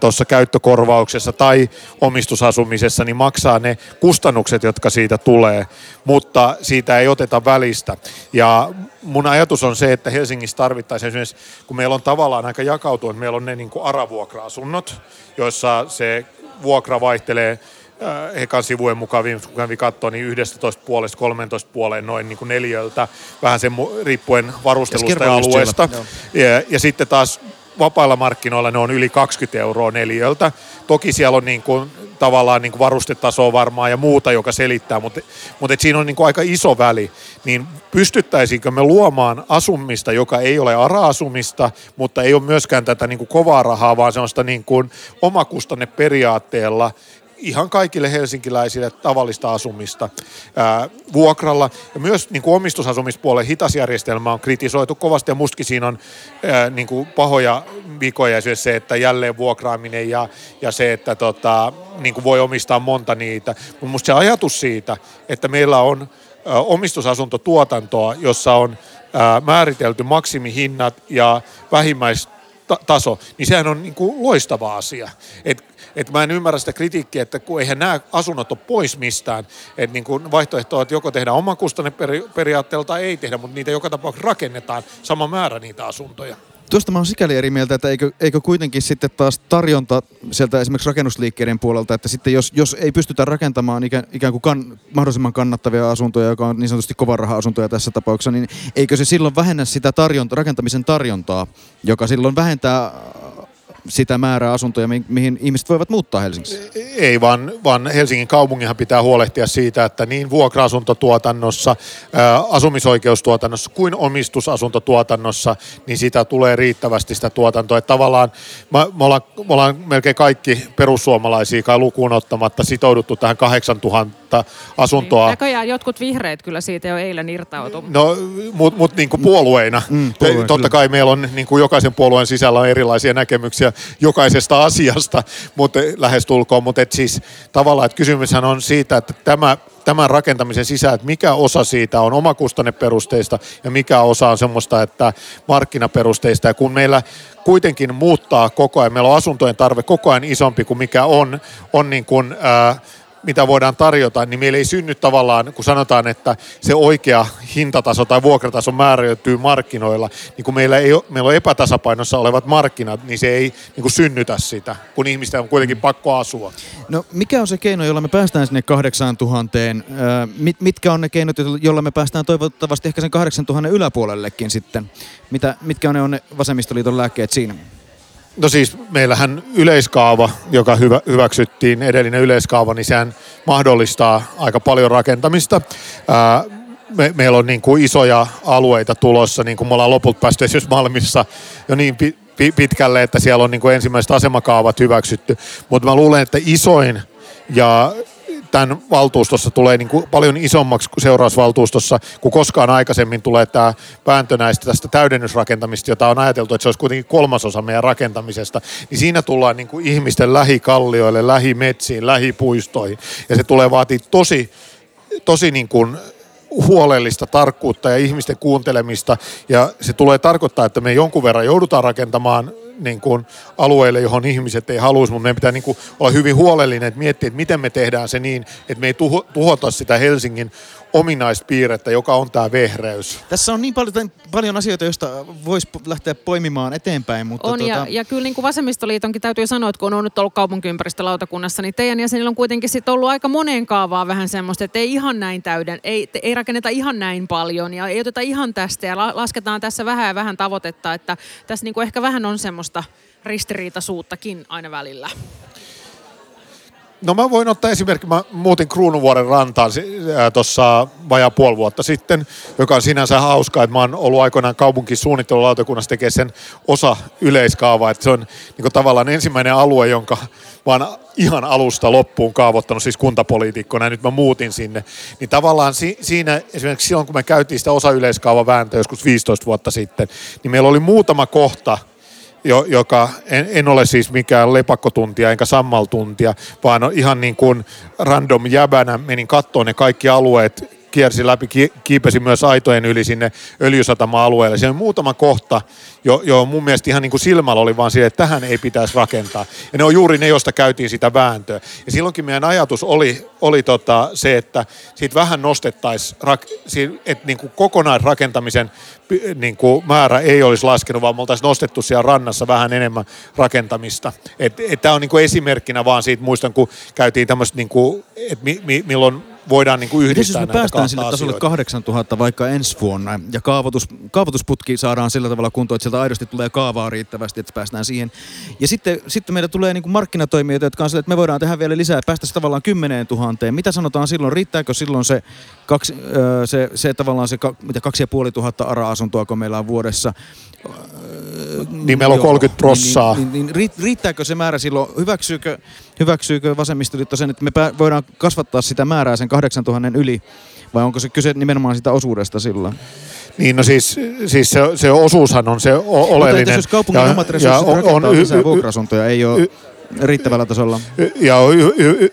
tuossa käyttökorvauksessa tai omistusasumisessa, niin maksaa ne kustannukset, jotka siitä tulee, mutta siitä ei oteta välistä. Ja mun ajatus on se, että Helsingissä tarvittaisiin esimerkiksi, kun meillä on tavallaan aika jakautunut, että meillä on ne niin kuin aravuokra-asunnot, joissa se vuokra vaihtelee Hekan sivujen mukaan kun kävin katsoa, niin 11 puolesta 13 puoleen noin niin kuin neljöltä, vähän sen riippuen varustelusta ja alueesta. Ja, ja sitten taas vapailla markkinoilla ne on yli 20 euroa neljöltä. Toki siellä on niin kuin, tavallaan niin kuin varustetasoa varmaan ja muuta, joka selittää, mutta, mutta et siinä on niin kuin aika iso väli. Niin pystyttäisiinkö me luomaan asumista, joka ei ole ara-asumista, mutta ei ole myöskään tätä niin kuin kovaa rahaa, vaan sellaista niin kuin omakustanne periaatteella ihan kaikille helsinkiläisille tavallista asumista ää, vuokralla. Ja myös niin kuin omistusasumispuolen hitasjärjestelmä on kritisoitu kovasti ja mustakin siinä on ää, niin kuin pahoja vikoja, siis se, että jälleen vuokraaminen ja, ja se, että tota, niin kuin voi omistaa monta niitä. Mutta musta se ajatus siitä, että meillä on ää, omistusasuntotuotantoa, jossa on ää, määritelty maksimihinnat ja vähimmäistaso, niin sehän on niin kuin loistava asia. Et että mä en ymmärrä sitä kritiikkiä, että kun eihän nämä asunnot ole pois mistään. Että niin kuin vaihtoehto on, että joko tehdään oman kustanneperiaatteella tai ei tehdä, mutta niitä joka tapauksessa rakennetaan sama määrä niitä asuntoja. Tuosta mä oon sikäli eri mieltä, että eikö, eikö kuitenkin sitten taas tarjonta sieltä esimerkiksi rakennusliikkeiden puolelta, että sitten jos, jos ei pystytä rakentamaan ikään, ikään kuin kan, mahdollisimman kannattavia asuntoja, joka on niin sanotusti raha-asuntoja tässä tapauksessa, niin eikö se silloin vähennä sitä tarjonta, rakentamisen tarjontaa, joka silloin vähentää sitä määrää asuntoja, mihin ihmiset voivat muuttaa Helsingissä? Ei, vaan, vaan Helsingin kaupunginhan pitää huolehtia siitä, että niin vuokra-asuntotuotannossa, asumisoikeustuotannossa kuin omistusasuntotuotannossa, niin sitä tulee riittävästi sitä tuotantoa. Että tavallaan me, me, ollaan, me ollaan melkein kaikki perussuomalaisia kai lukuun ottamatta sitouduttu tähän 8000 asuntoa. Niin, näköjään jotkut vihreät kyllä siitä jo eilen irtautu. No, mutta mut niin kuin puolueina. Mm, puolueen, Totta kai meillä on niin kuin jokaisen puolueen sisällä on erilaisia näkemyksiä jokaisesta asiasta, mutta lähestulkoon, mutta et siis tavallaan, että kysymyshän on siitä, että tämä tämän rakentamisen sisään, että mikä osa siitä on omakustanneperusteista ja mikä osa on semmoista, että markkinaperusteista. Ja kun meillä kuitenkin muuttaa koko ajan, meillä on asuntojen tarve koko ajan isompi kuin mikä on, on niin kuin, ää, mitä voidaan tarjota, niin meillä ei synny tavallaan, kun sanotaan, että se oikea hintataso tai vuokrataso määräytyy markkinoilla, niin kun meillä, ei meillä on epätasapainossa olevat markkinat, niin se ei niin kuin synnytä sitä, kun ihmisten on kuitenkin pakko asua. No mikä on se keino, jolla me päästään sinne 8000? Mit, mitkä on ne keinot, joilla me päästään toivottavasti ehkä sen 8000 yläpuolellekin sitten? Mitä, mitkä on ne, on ne vasemmistoliiton lääkkeet siinä? No siis meillähän yleiskaava, joka hyvä, hyväksyttiin, edellinen yleiskaava, niin sehän mahdollistaa aika paljon rakentamista. Ää, me, meillä on niin kuin isoja alueita tulossa, niin kuin me ollaan lopulta päästy esimerkiksi Malmissa jo niin pi, pitkälle, että siellä on niin kuin ensimmäiset asemakaavat hyväksytty. Mutta mä luulen, että isoin ja tämän valtuustossa tulee niin kuin paljon isommaksi kuin seurausvaltuustossa, kun koskaan aikaisemmin tulee tämä vääntö näistä tästä täydennysrakentamista, jota on ajateltu, että se olisi kuitenkin kolmasosa meidän rakentamisesta, niin siinä tullaan niin kuin ihmisten lähikallioille, lähimetsiin, lähipuistoihin, ja se tulee vaatii tosi, tosi niin kuin huolellista tarkkuutta ja ihmisten kuuntelemista. Ja se tulee tarkoittaa, että me jonkun verran joudutaan rakentamaan niin kuin alueille, johon ihmiset ei haluaisi, mutta meidän pitää niin kuin olla hyvin huolellinen, että miettiä, että miten me tehdään se niin, että me ei tuho, tuhota sitä Helsingin ominaispiirrettä, joka on tämä vehreys. Tässä on niin paljon, paljon asioita, joista voisi lähteä poimimaan eteenpäin. Mutta on, tuota... ja, ja kyllä niin kuin Vasemmistoliitonkin täytyy sanoa, että kun on nyt ollut kaupunkiympäristölautakunnassa, niin teidän jäsenillä on kuitenkin sit ollut aika moneen kaavaa vähän semmoista, että ei ihan näin täyden, ei, ei rakenneta ihan näin paljon ja ei oteta ihan tästä ja lasketaan tässä vähän ja vähän tavoitetta, että tässä niin kuin ehkä vähän on semmoista ristiriitaisuuttakin aina välillä. No mä voin ottaa esimerkki, mä muutin Kruunuvuoren rantaan tuossa vajaa puoli vuotta sitten, joka on sinänsä hauskaa, että mä oon ollut aikoinaan kaupunkisuunnittelulautakunnassa tekee sen osa yleiskaavaa, että se on niin tavallaan ensimmäinen alue, jonka oon ihan alusta loppuun kaavoittanut, siis kuntapoliitikkona, ja nyt mä muutin sinne. Niin tavallaan si- siinä, esimerkiksi silloin kun me käytiin sitä osa yleiskaavavääntöä joskus 15 vuotta sitten, niin meillä oli muutama kohta, jo, joka en, en ole siis mikään lepakkotuntia enkä sammaltuntia, vaan ihan niin kuin random jäbänä menin kattoon ne kaikki alueet, kiersi läpi, kiipesi myös aitojen yli sinne öljysatama-alueelle. Siellä on muutama kohta, jo, jo mun mielestä ihan niin kuin silmällä oli vaan siihen, että tähän ei pitäisi rakentaa. Ja ne on juuri ne, joista käytiin sitä vääntöä. Ja silloinkin meidän ajatus oli, oli tota se, että siitä vähän nostettaisiin, että niin kuin kokonaisrakentamisen niin kuin määrä ei olisi laskenut, vaan me oltaisiin nostettu siellä rannassa vähän enemmän rakentamista. Tämä on niin kuin esimerkkinä vaan siitä, muistan kun käytiin tämmöistä, niin kuin, että mi, mi, milloin voidaan niin kuin yhdistää Miten jos me päästään sille tasolle 8000 vaikka ensi vuonna ja kaavoitus, kaavoitusputki saadaan sillä tavalla kuntoon, että sieltä aidosti tulee kaavaa riittävästi, että päästään siihen. Ja sitten, sitten meillä tulee niin kuin markkinatoimijoita, jotka on sille, että me voidaan tehdä vielä lisää, päästä tavallaan 10 000. Mitä sanotaan silloin? Riittääkö silloin se, kaksi, se, se tavallaan se mitä kaksi ja puoli tuhatta ARA-asuntoa, kun meillä on vuodessa? Niin meillä on 30 prossaa. Niin, niin, niin, riittääkö se määrä silloin? Hyväksyykö, hyväksyykö vasemmistoliitto sen, että me voidaan kasvattaa sitä määrää sen 8000 yli? Vai onko se kyse nimenomaan sitä osuudesta silloin? Niin no siis, siis se, se osuushan on se oleellinen. Mutta jos kaupungin ja, omat resurssit ja on, on lisää vuokra-asuntoja, ei ole y, riittävällä tasolla. Ja on hy, hy,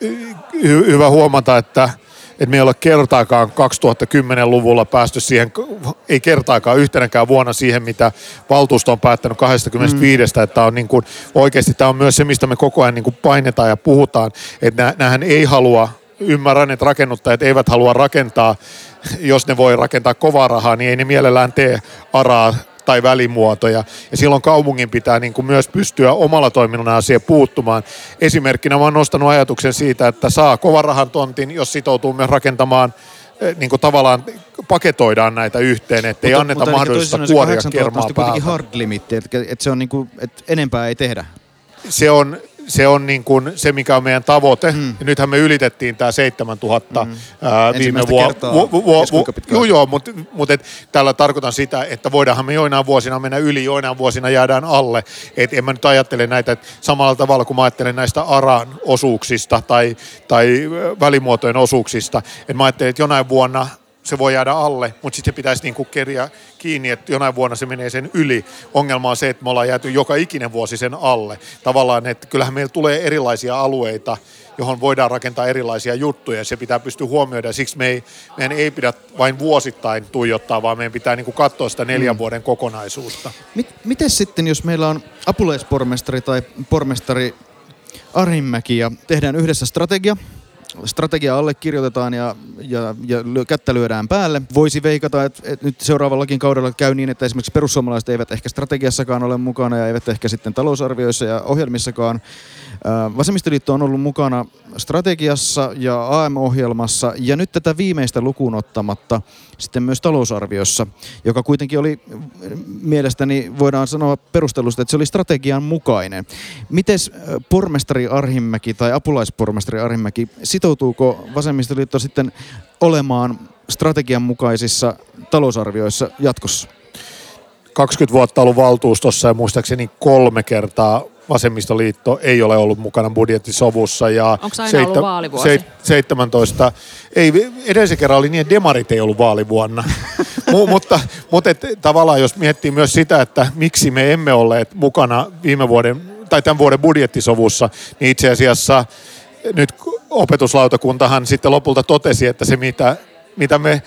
hy, hyvä huomata, että että me ei ole kertaakaan 2010-luvulla päästy siihen, ei kertaakaan yhtenäkään vuonna siihen, mitä valtuusto on päättänyt 25, mm. että on niin kuin, oikeasti tämä on myös se, mistä me koko ajan niin kuin painetaan ja puhutaan, että näähän ei halua, ymmärrän, että rakennuttajat eivät halua rakentaa, jos ne voi rakentaa kovaa rahaa, niin ei ne mielellään tee araa tai välimuotoja. Ja silloin kaupungin pitää niin kuin myös pystyä omalla toiminnallaan siihen puuttumaan. Esimerkkinä mä oon nostanut ajatuksen siitä, että saa kovan rahan tontin, jos sitoutuu myös rakentamaan eh, niin kuin tavallaan paketoidaan näitä yhteen, että ei anneta mutta mahdollisuutta kuoria kermaa päältä. hard limit, että, että, se on niin kuin, että enempää ei tehdä. Se on, se on niin kuin se, mikä on meidän tavoite. Mm. Ja nythän me ylitettiin tämä 7000 mm. ää, viime vuonna. Vu, vu, vu, vu, joo, joo, mutta mut tällä tarkoitan sitä, että voidaanhan me joinain vuosina mennä yli, joinain vuosina jäädään alle. Et en mä nyt ajattele näitä että samalla tavalla kuin mä ajattelen näistä ARAN osuuksista tai, tai välimuotojen osuuksista. Et mä ajattelen, että jonain vuonna se voi jäädä alle, mutta sitten se pitäisi niinku keriä kiinni, että jonain vuonna se menee sen yli. Ongelma on se, että me ollaan jääty joka ikinen vuosi sen alle. Tavallaan, että kyllähän meillä tulee erilaisia alueita, johon voidaan rakentaa erilaisia juttuja ja se pitää pystyä huomioida. Siksi me ei, meidän ei pidä vain vuosittain tuijottaa, vaan meidän pitää niin kuin katsoa sitä neljän mm. vuoden kokonaisuutta. Miten sitten, jos meillä on apulaispormestari tai pormestari Arhimäki ja tehdään yhdessä strategia, strategia allekirjoitetaan ja, ja, ja kättä lyödään päälle. Voisi veikata, että, että nyt seuraavallakin kaudella käy niin, että esimerkiksi perussuomalaiset eivät ehkä strategiassakaan ole mukana ja eivät ehkä sitten talousarvioissa ja ohjelmissakaan. Vasemmistoliitto on ollut mukana strategiassa ja AM-ohjelmassa ja nyt tätä viimeistä lukuun ottamatta sitten myös talousarviossa, joka kuitenkin oli mielestäni, voidaan sanoa perustelusta, että se oli strategian mukainen. Miten pormestari Arhimäki tai apulaispormestari Arhimäki, sitoutuuko vasemmistoliitto sitten olemaan strategian mukaisissa talousarvioissa jatkossa? 20 vuotta ollut valtuustossa ja muistaakseni kolme kertaa vasemmistoliitto ei ole ollut mukana budjettisovussa. Ja Onko aina ollut vaalivuosi? Se, 17. Ei, edellisen kerran oli niin, että demarit ei ollut vaalivuonna. (laughs) M- mutta mutta et, tavallaan jos miettii myös sitä, että miksi me emme olleet mukana viime vuoden tai tämän vuoden budjettisovussa, niin itse asiassa nyt opetuslautakuntahan sitten lopulta totesi, että se mitä, mitä me,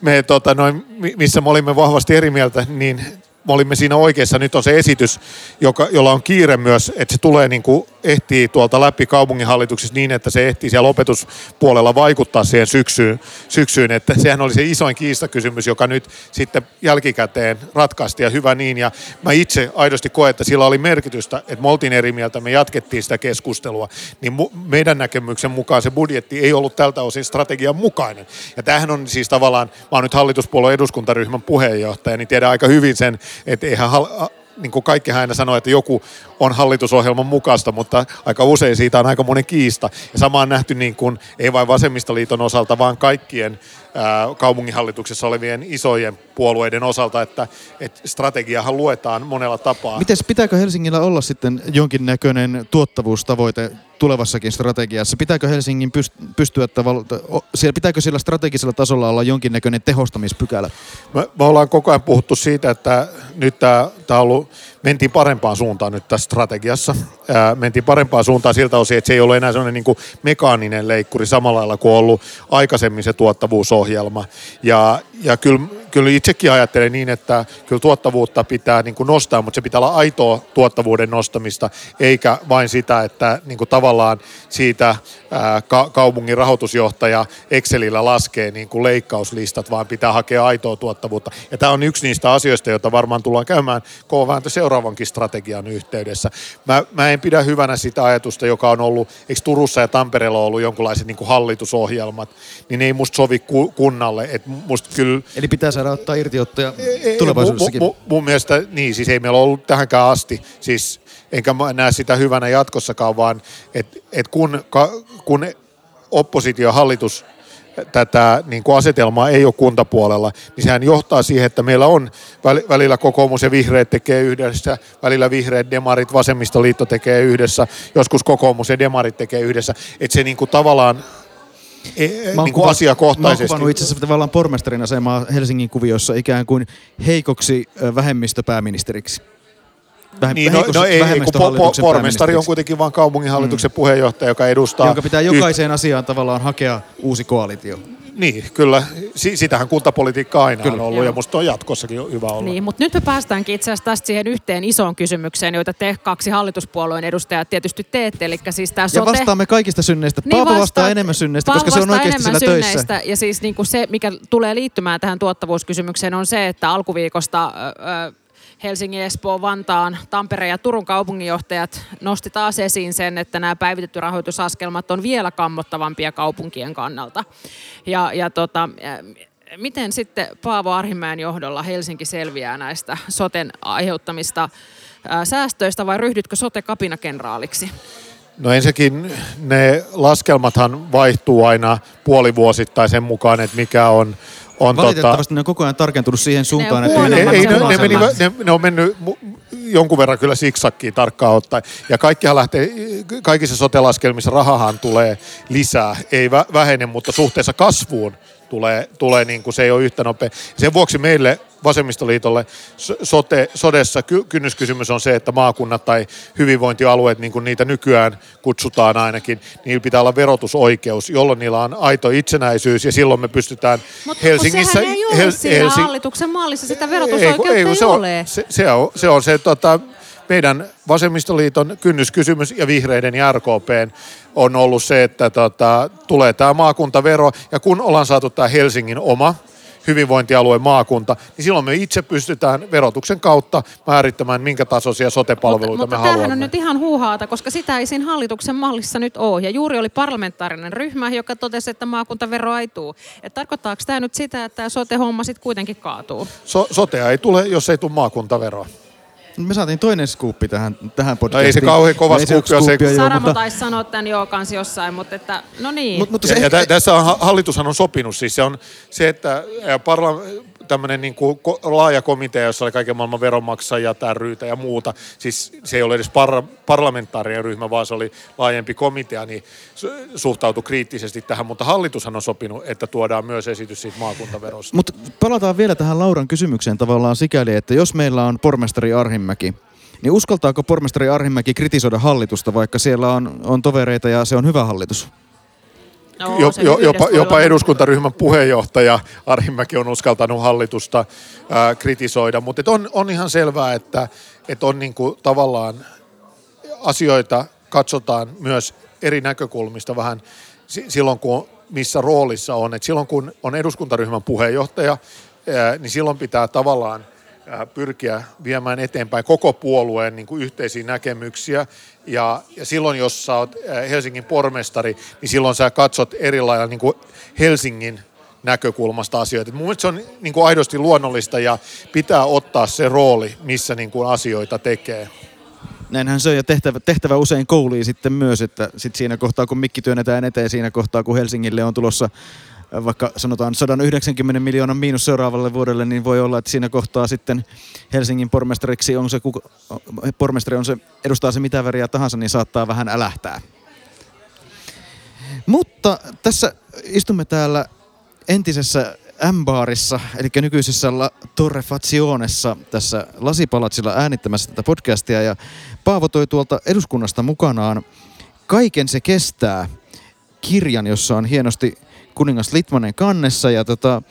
me tota, noin, missä me olimme vahvasti eri mieltä, niin me olimme siinä oikeassa. Nyt on se esitys, joka, jolla on kiire myös, että se tulee niin kuin ehtii tuolta läpi kaupunginhallituksessa niin, että se ehtii siellä opetuspuolella vaikuttaa siihen syksyyn, syksyyn. Että sehän oli se isoin kiistakysymys, joka nyt sitten jälkikäteen ratkaistiin ja hyvä niin. Ja mä itse aidosti koen, että sillä oli merkitystä, että me oltiin eri mieltä, me jatkettiin sitä keskustelua. Niin mu- meidän näkemyksen mukaan se budjetti ei ollut tältä osin strategian mukainen. Ja tämähän on siis tavallaan, mä oon nyt hallituspuolueen eduskuntaryhmän puheenjohtaja, niin tiedän aika hyvin sen, että eihän niin kuin kaikki aina sanoo, että joku on hallitusohjelman mukaista, mutta aika usein siitä on aika monen kiista. Ja sama on nähty niin kuin, ei vain vasemmistoliiton osalta, vaan kaikkien kaupunginhallituksessa olevien isojen puolueiden osalta, että, että strategiahan luetaan monella tapaa. Mites, pitääkö Helsingillä olla sitten jonkinnäköinen tuottavuustavoite tulevassakin strategiassa? Pitääkö Helsingin pyst- pystyä tavalla, siellä, pitääkö siellä strategisella tasolla olla jonkinnäköinen tehostamispykälä? Me, me ollaan koko ajan puhuttu siitä, että nyt tämä, tämä on ollut, mentiin parempaan suuntaan nyt tässä strategiassa. Ää, mentiin parempaan suuntaan siltä osin, että se ei ole enää sellainen niin kuin mekaaninen leikkuri samalla lailla kuin ollut aikaisemmin se tuottavuusohjelma. Ja, ja kyllä kyllä itsekin ajattelen niin, että kyllä tuottavuutta pitää niin kuin nostaa, mutta se pitää olla aitoa tuottavuuden nostamista, eikä vain sitä, että niin kuin tavallaan siitä ää, ka- kaupungin rahoitusjohtaja Excelillä laskee niin kuin leikkauslistat, vaan pitää hakea aitoa tuottavuutta. Ja tämä on yksi niistä asioista, joita varmaan tullaan käymään koko seuraavankin strategian yhteydessä. Mä, mä en pidä hyvänä sitä ajatusta, joka on ollut, eikö Turussa ja Tampereella ollut jonkinlaiset niin kuin hallitusohjelmat, niin ei musta sovi ku, kunnalle. Et musta kyllä, Eli pitää saada ottaa irtiottoja tulevaisuudessakin. Mun, mun, mun mielestä, niin siis ei meillä ollut tähänkään asti, siis enkä näe sitä hyvänä jatkossakaan, vaan että et kun, kun oppositio ja hallitus tätä niin kuin asetelmaa ei ole kuntapuolella, niin sehän johtaa siihen, että meillä on välillä kokoomus ja vihreät tekee yhdessä, välillä vihreät, demarit, vasemmistoliitto tekee yhdessä, joskus kokoomus ja demarit tekee yhdessä. Että se niin kuin tavallaan E, niin kuin asiakohtaisesti. Mä oon itse asiassa tavallaan pormestarin asemaa Helsingin kuviossa ikään kuin heikoksi vähemmistöpääministeriksi. Vähem, niin, no, no ei, kun po, po, pormestari on kuitenkin vain kaupunginhallituksen mm. puheenjohtaja, joka edustaa... Jonka pitää jokaiseen y- asiaan tavallaan hakea uusi koalitio. Niin, kyllä. Sitähän kuntapolitiikka aina kyllä. on ollut Joo. ja musta on jatkossakin hyvä olla. Niin, mutta nyt me päästäänkin itse asiassa tästä siihen yhteen isoon kysymykseen, joita te kaksi hallituspuolueen edustajat tietysti teette. Eli siis tämä sote... Ja vastaamme kaikista synneistä. Niin Paavo vastaa enemmän synneistä, koska se on oikeasti sillä synneistä. töissä. Ja siis niin kuin se, mikä tulee liittymään tähän tuottavuuskysymykseen, on se, että alkuviikosta... Öö, Helsingin, Espoon, Vantaan, Tampereen ja Turun kaupunginjohtajat nosti taas esiin sen, että nämä päivitetty rahoitusaskelmat on vielä kammottavampia kaupunkien kannalta. Ja, ja tota, miten sitten Paavo Arhimäen johdolla Helsinki selviää näistä soten aiheuttamista säästöistä vai ryhdytkö sote-kapinakenraaliksi? No ensinnäkin ne laskelmathan vaihtuu aina puolivuosittain sen mukaan, että mikä on on tota- Valitettavasti tota, ne on koko ajan tarkentunut siihen suuntaan, että ei, ei, ne, ne, meni, ne, ne on mennyt jonkun verran kyllä siksakkiin tarkkaan ottaen. Ja kaikkihan lähtee, kaikissa sotelaskelmissa rahahan tulee lisää, ei vähene, mutta suhteessa kasvuun tulee, tulee niin kuin se ei ole yhtä nopea. Sen vuoksi meille vasemmistoliitolle sote, sodessa kynnyskysymys on se, että maakunnat tai hyvinvointialueet, niin kuin niitä nykyään kutsutaan ainakin, niillä pitää olla verotusoikeus, jolloin niillä on aito itsenäisyys ja silloin me pystytään Mutta Helsingissä... Mutta ei ole Hel- siinä Helsi- hallituksen mallissa sitä verotusoikeutta ei, ei, ei se ole. On, se, se, on, se on se tota, meidän vasemmistoliiton kynnyskysymys ja vihreiden ja RKPn on ollut se, että tota, tulee tämä maakuntavero ja kun ollaan saatu tämä Helsingin oma hyvinvointialueen maakunta, niin silloin me itse pystytään verotuksen kautta määrittämään, minkä tasoisia sotepalveluita mutta, me mutta haluamme. on nyt ihan huuhaata, koska sitä ei siinä hallituksen mallissa nyt ole. Ja juuri oli parlamentaarinen ryhmä, joka totesi, että maakuntavero ei tule. Et tarkoittaako tämä nyt sitä, että tämä sote-homma sitten kuitenkin kaatuu? So, sotea ei tule, jos ei tule maakuntaveroa. Me saatiin toinen skuuppi tähän, tähän podcastiin. No ei se kauhean kova skuuppi ole se. Saramo mutta... taisi sanoa tämän joo kanssa jossain, mutta että, no niin. Mut, mutta se... ja, ja tä, tässä on, hallitushan on sopinut, siis se on se, että parla- tämmöinen niin kuin laaja komitea, jossa oli kaiken maailman veronmaksajia, tärryitä ja muuta. Siis se ei ole edes par- parlamentaarinen ryhmä, vaan se oli laajempi komitea, niin suhtautui kriittisesti tähän. Mutta hallitushan on sopinut, että tuodaan myös esitys siitä maakuntaverosta. Mutta palataan vielä tähän Lauran kysymykseen tavallaan sikäli, että jos meillä on pormestari Arhimäki, niin uskaltaako pormestari Arhimäki kritisoida hallitusta, vaikka siellä on, on tovereita ja se on hyvä hallitus? No, jo, jo, jopa, jopa eduskuntaryhmän puheenjohtaja Arhimäki on uskaltanut hallitusta ää, kritisoida, mutta on, on ihan selvää, että et on niinku tavallaan asioita katsotaan myös eri näkökulmista vähän silloin, kun missä roolissa on. Et silloin, kun on eduskuntaryhmän puheenjohtaja, ää, niin silloin pitää tavallaan pyrkiä viemään eteenpäin koko puolueen niin kuin yhteisiä näkemyksiä. Ja, ja silloin, jos sä oot Helsingin pormestari, niin silloin sä katsot eri lailla niin kuin Helsingin näkökulmasta asioita. mun mielestä se on niin kuin aidosti luonnollista ja pitää ottaa se rooli, missä niin kuin asioita tekee. Näinhän se on ja tehtävä, tehtävä usein kouliin sitten myös, että sit siinä kohtaa kun mikki työnnetään eteen, siinä kohtaa kun Helsingille on tulossa vaikka sanotaan 190 miljoonan miinus seuraavalle vuodelle, niin voi olla, että siinä kohtaa sitten Helsingin pormestariksi on se, pormestari on se, edustaa se mitä väriä tahansa, niin saattaa vähän älähtää. Mutta tässä istumme täällä entisessä M-baarissa, eli nykyisessä La Torrefazionessa tässä Lasipalatsilla äänittämässä tätä podcastia. Ja Paavo toi tuolta eduskunnasta mukanaan Kaiken se kestää kirjan, jossa on hienosti kuningas Litmanen kannessa. Ja tota,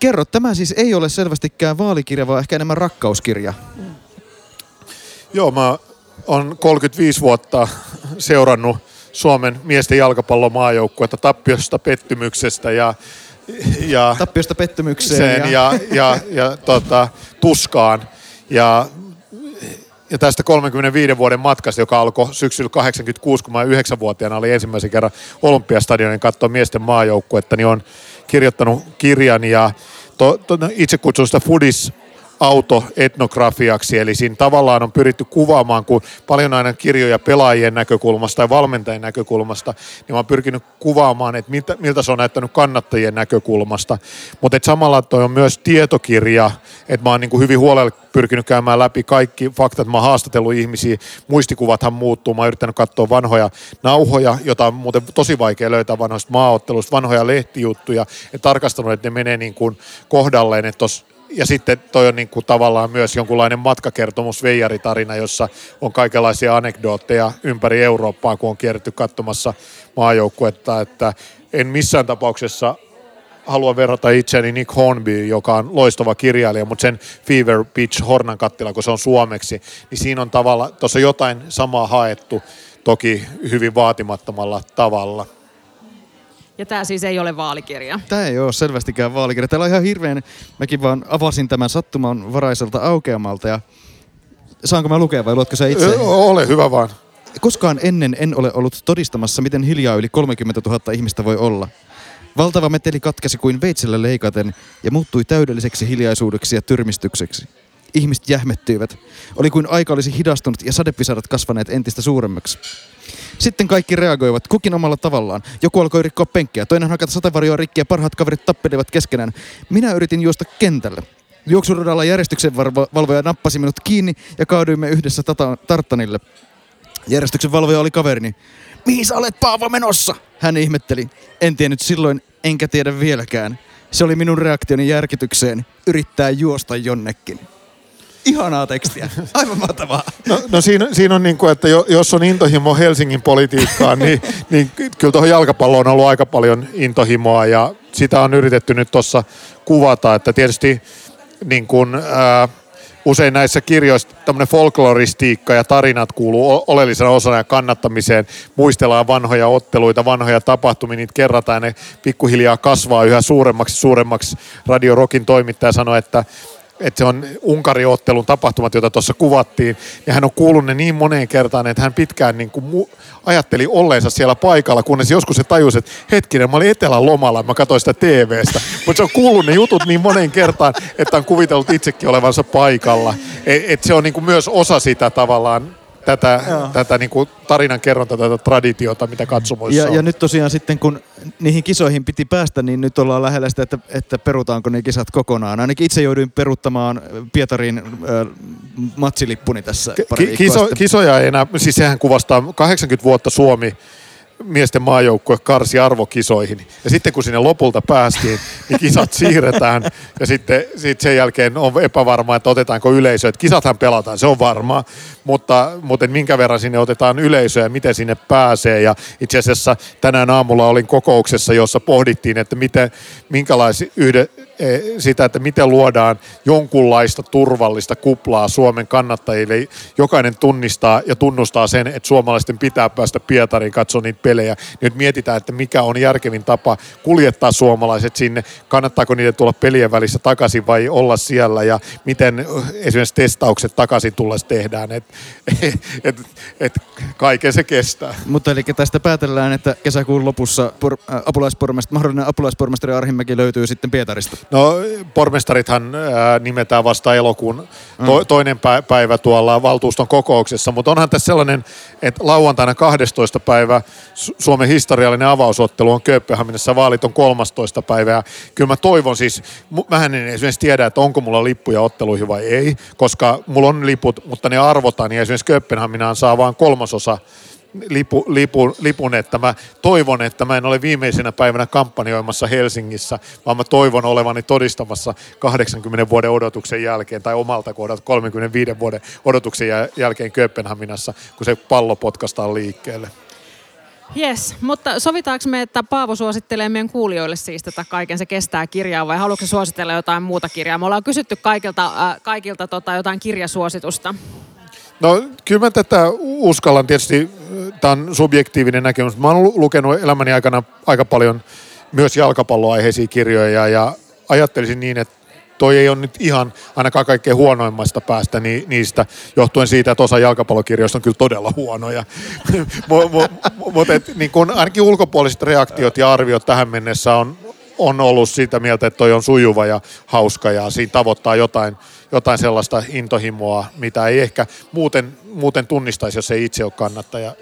kerro, tämä siis ei ole selvästikään vaalikirja, vaan ehkä enemmän rakkauskirja. Joo, mä oon 35 vuotta seurannut Suomen miesten jalkapallomaajoukkuetta tappiosta, pettymyksestä ja, ja Tappiosta pettymykseen. sen ja, ja, ja tota, tuskaan. Ja, ja tästä 35 vuoden matkasta, joka alkoi syksyllä 86, kun mä 9-vuotiaana oli ensimmäisen kerran Olympiastadionin katsoa miesten maajoukkuetta, niin on kirjoittanut kirjan ja to, to, itse kutsun sitä Foodis autoetnografiaksi, eli siinä tavallaan on pyritty kuvaamaan, kun paljon aina kirjoja pelaajien näkökulmasta tai valmentajien näkökulmasta, niin mä oon pyrkinyt kuvaamaan, että miltä, miltä se on näyttänyt kannattajien näkökulmasta. Mutta samalla toi on myös tietokirja, että mä oon niin kuin hyvin huolella pyrkinyt käymään läpi kaikki faktat. Mä oon haastatellut ihmisiä, muistikuvathan muuttuu. Mä oon yrittänyt katsoa vanhoja nauhoja, jota on muuten tosi vaikea löytää vanhoista maaotteluista, vanhoja lehtijuttuja, ja tarkastanut, että ne menee niin kuin kohdalleen, että tos, ja sitten toi on niin kuin tavallaan myös jonkunlainen matkakertomus, veijaritarina, jossa on kaikenlaisia anekdootteja ympäri Eurooppaa, kun on kierretty katsomassa maajoukkuetta, että en missään tapauksessa halua verrata itseäni Nick Hornby, joka on loistava kirjailija, mutta sen Fever Pitch Hornan kattila, kun se on suomeksi, niin siinä on tavalla, tuossa jotain samaa haettu, toki hyvin vaatimattomalla tavalla. Ja tämä siis ei ole vaalikirja. Tämä ei ole selvästikään vaalikirja. Täällä on ihan hirveän, mäkin vaan avasin tämän sattuman varaiselta aukeamalta ja saanko mä lukea vai luotko sä itse? Ö, Ole hyvä vaan. Koskaan ennen en ole ollut todistamassa, miten hiljaa yli 30 000 ihmistä voi olla. Valtava meteli katkesi kuin veitsellä leikaten ja muuttui täydelliseksi hiljaisuudeksi ja tyrmistykseksi. Ihmiset jähmettyivät. Oli kuin aika olisi hidastunut ja sadepisarat kasvaneet entistä suuremmaksi. Sitten kaikki reagoivat, kukin omalla tavallaan. Joku alkoi rikkoa penkkiä, toinen hakata sateenvarjoa rikki ja parhaat kaverit tappelivat keskenään. Minä yritin juosta kentälle. Juoksuradalla järjestyksen valvoja nappasi minut kiinni ja kaaduimme yhdessä tata- tarttanille. Järjestyksen valvoja oli kaverini. Mihin sä olet Paavo menossa? Hän ihmetteli. En tiennyt silloin, enkä tiedä vieläkään. Se oli minun reaktioni järkytykseen. Yrittää juosta jonnekin. Ihanaa tekstiä. Aivan mahtavaa. No, no siinä, siinä on niin kuin, että jo, jos on intohimo Helsingin politiikkaan, niin, niin kyllä tuohon jalkapalloon on ollut aika paljon intohimoa ja sitä on yritetty nyt tuossa kuvata, että tietysti niin kuin, ää, usein näissä kirjoissa tämmöinen folkloristiikka ja tarinat kuuluu oleellisena osana ja kannattamiseen. Muistellaan vanhoja otteluita, vanhoja tapahtumia, niitä kerrataan ne pikkuhiljaa kasvaa yhä suuremmaksi suuremmaksi. Radio Rockin toimittaja sanoi, että että se on Unkari-ottelun tapahtumat, joita tuossa kuvattiin, ja hän on kuullut ne niin moneen kertaan, että hän pitkään niin kuin mu- ajatteli olleensa siellä paikalla, kunnes joskus se tajusi, että hetkinen, mä olin etelän lomalla, mä katsoin sitä TVstä, mutta se on kuullut ne jutut niin moneen kertaan, että on kuvitellut itsekin olevansa paikalla. Et, et se on niin kuin myös osa sitä tavallaan tätä, tätä niin kuin tarinan kerronta, tätä traditiota, mitä katsomoissa Ja, on. ja nyt tosiaan sitten, kun niihin kisoihin piti päästä, niin nyt ollaan lähellä sitä, että, että perutaanko ne kisat kokonaan. Ainakin itse jouduin peruuttamaan Pietarin äh, matsilippuni tässä pari Ki- kiso, kisoja ei enää, siis sehän kuvastaa 80 vuotta Suomi miesten maajoukkue karsi arvokisoihin. Ja sitten kun sinne lopulta päästiin, niin kisat siirretään. Ja sitten sit sen jälkeen on epävarmaa, että otetaanko yleisö. Että kisathan pelataan, se on varmaa. Mutta, mutta minkä verran sinne otetaan yleisöä ja miten sinne pääsee. Ja itse asiassa tänään aamulla olin kokouksessa, jossa pohdittiin, että miten, minkälaisia yhde, eh, sitä, että miten luodaan jonkunlaista turvallista kuplaa Suomen kannattajille. Jokainen tunnistaa ja tunnustaa sen, että suomalaisten pitää päästä Pietariin katsoa niitä pelejä. Nyt mietitään, että mikä on järkevin tapa kuljettaa suomalaiset sinne. Kannattaako niiden tulla pelien välissä takaisin vai olla siellä ja miten esimerkiksi testaukset takaisin tulles tehdään. Et, (laughs) et, et, kaiken se kestää. Mutta eli tästä päätellään, että kesäkuun lopussa por, äh, apulaispormestari, mahdollinen apulaispormestari Arhimäki löytyy sitten Pietarista. No pormestarithan ää, nimetään vasta elokuun to, toinen pä- päivä tuolla valtuuston kokouksessa, mutta onhan tässä sellainen, että lauantaina 12. päivä Su- Suomen historiallinen avausottelu on Kööpenhaminassa, vaalit on 13. päivä ja kyllä mä toivon siis, mähän en esimerkiksi tiedä, että onko mulla lippuja otteluihin vai ei, koska mulla on liput, mutta ne arvotaan ja esimerkiksi Kööpenhaminaan saa vain kolmasosa lipu, lipu, lipun, että mä toivon, että mä en ole viimeisenä päivänä kampanjoimassa Helsingissä, vaan mä toivon olevani todistamassa 80 vuoden odotuksen jälkeen tai omalta kohdalta 35 vuoden odotuksen jälkeen Kööpenhaminassa, kun se pallo potkastaan liikkeelle. Yes, mutta sovitaanko me, että Paavo suosittelee meidän kuulijoille siis tätä Kaiken se kestää kirjaa vai haluatko suositella jotain muuta kirjaa? Me ollaan kysytty kaikilta, äh, kaikilta tota, jotain kirjasuositusta. No kyllä mä tätä uskallan tietysti, tämä on subjektiivinen näkemys. Mä oon lukenut elämäni aikana aika paljon myös jalkapalloaiheisia kirjoja ja ajattelisin niin, että toi ei ole nyt ihan ainakaan kaikkein huonoimmasta päästä ni, niistä, johtuen siitä, että osa jalkapallokirjoista on kyllä todella huonoja. (laughs) Mutta niin kun ainakin ulkopuoliset reaktiot ja arviot tähän mennessä on, on ollut siitä mieltä, että toi on sujuva ja hauska ja siinä tavoittaa jotain, jotain sellaista intohimoa, mitä ei ehkä muuten, muuten tunnistaisi, jos ei itse ole kannattaja.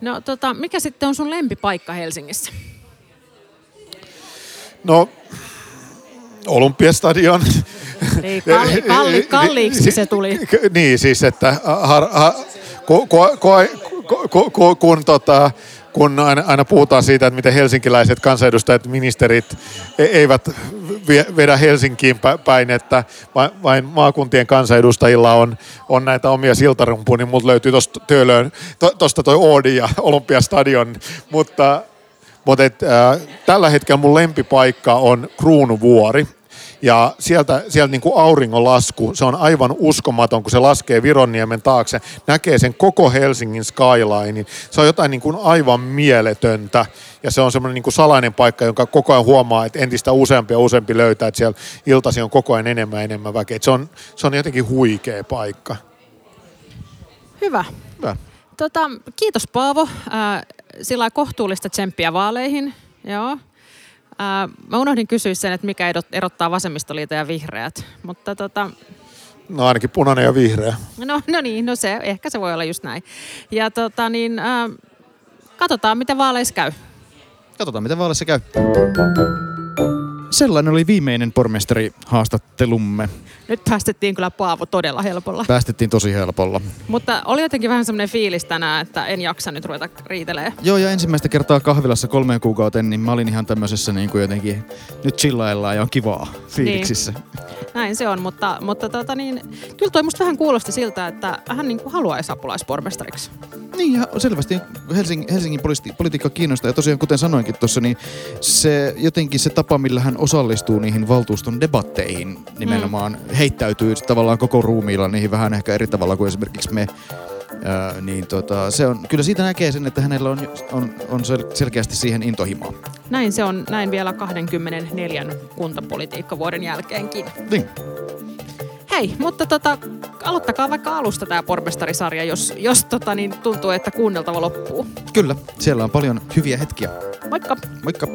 No tota, mikä sitten on sun lempipaikka Helsingissä? No Olympiastadion. Niin, kalli, kalli, kalliiksi se tuli. Niin, siis että har, har, ku, ku, ku, ku, kun, tota, kun aina, aina puhutaan siitä, että miten helsinkiläiset kansanedustajat, ministerit e, eivät vedä Helsinkiin päin, että vain maakuntien kansanedustajilla on, on näitä omia siltarumpuja, niin multa löytyy tuosta Töölöön, tuosta toi Oodi ja Olympiastadion, mutta mutta et, äh, tällä hetkellä mun lempipaikka on Kruunuvuori. Ja sieltä, sieltä niin kuin auringon lasku, se on aivan uskomaton, kun se laskee Vironniemen taakse, näkee sen koko Helsingin skyline. Se on jotain niin kuin aivan mieletöntä. Ja se on semmoinen niin kuin salainen paikka, jonka koko ajan huomaa, että entistä useampi ja useampi löytää, että siellä iltasi on koko ajan enemmän ja enemmän väkeä. Se on, se on jotenkin huikea paikka. Hyvä. Hyvä. Tota, kiitos Paavo. Äh, sillä kohtuullista tsemppiä vaaleihin. Joo. Ää, mä unohdin kysyä sen, että mikä erottaa vasemmistoliiton ja vihreät, mutta tota... No ainakin punainen ja vihreä. No, no niin, no se, ehkä se voi olla just näin. Ja tota niin, ää, katsotaan miten vaaleissa käy. Katsotaan miten vaaleissa käy. Sellainen oli viimeinen pormestari haastattelumme. Nyt päästettiin kyllä Paavo todella helpolla. Päästettiin tosi helpolla. Mutta oli jotenkin vähän semmoinen fiilis tänään, että en jaksa nyt ruveta riitelee. Joo, ja ensimmäistä kertaa kahvilassa kolmeen kuukauteen, niin mä olin ihan tämmöisessä niin kuin jotenkin, nyt chillaillaan ja on kivaa fiiliksissä. Niin. Näin se on, mutta, mutta tota niin, kyllä toi musta vähän kuulosti siltä, että hän niin kuin haluaisi apulaispormestariksi. Niin, ja selvästi Helsingin, Helsingin politi- politiikka kiinnostaa. Ja tosiaan, kuten sanoinkin tuossa, niin se jotenkin se tapa, millä hän osallistuu niihin valtuuston debatteihin nimenomaan mm. heittäytyy tavallaan koko ruumiilla niihin vähän ehkä eri tavalla kuin esimerkiksi me. Ää, niin tota, se on, kyllä siitä näkee sen, että hänellä on, on, on selkeästi siihen intohimoa. Näin se on, näin vielä 24 kuntapolitiikkavuoden jälkeenkin. Niin. Hei, mutta tota, aloittakaa vaikka alusta tämä pormestarisarja, jos, jos tota, niin tuntuu, että kuunneltava loppuu. Kyllä, siellä on paljon hyviä hetkiä. Moikka! Moikka!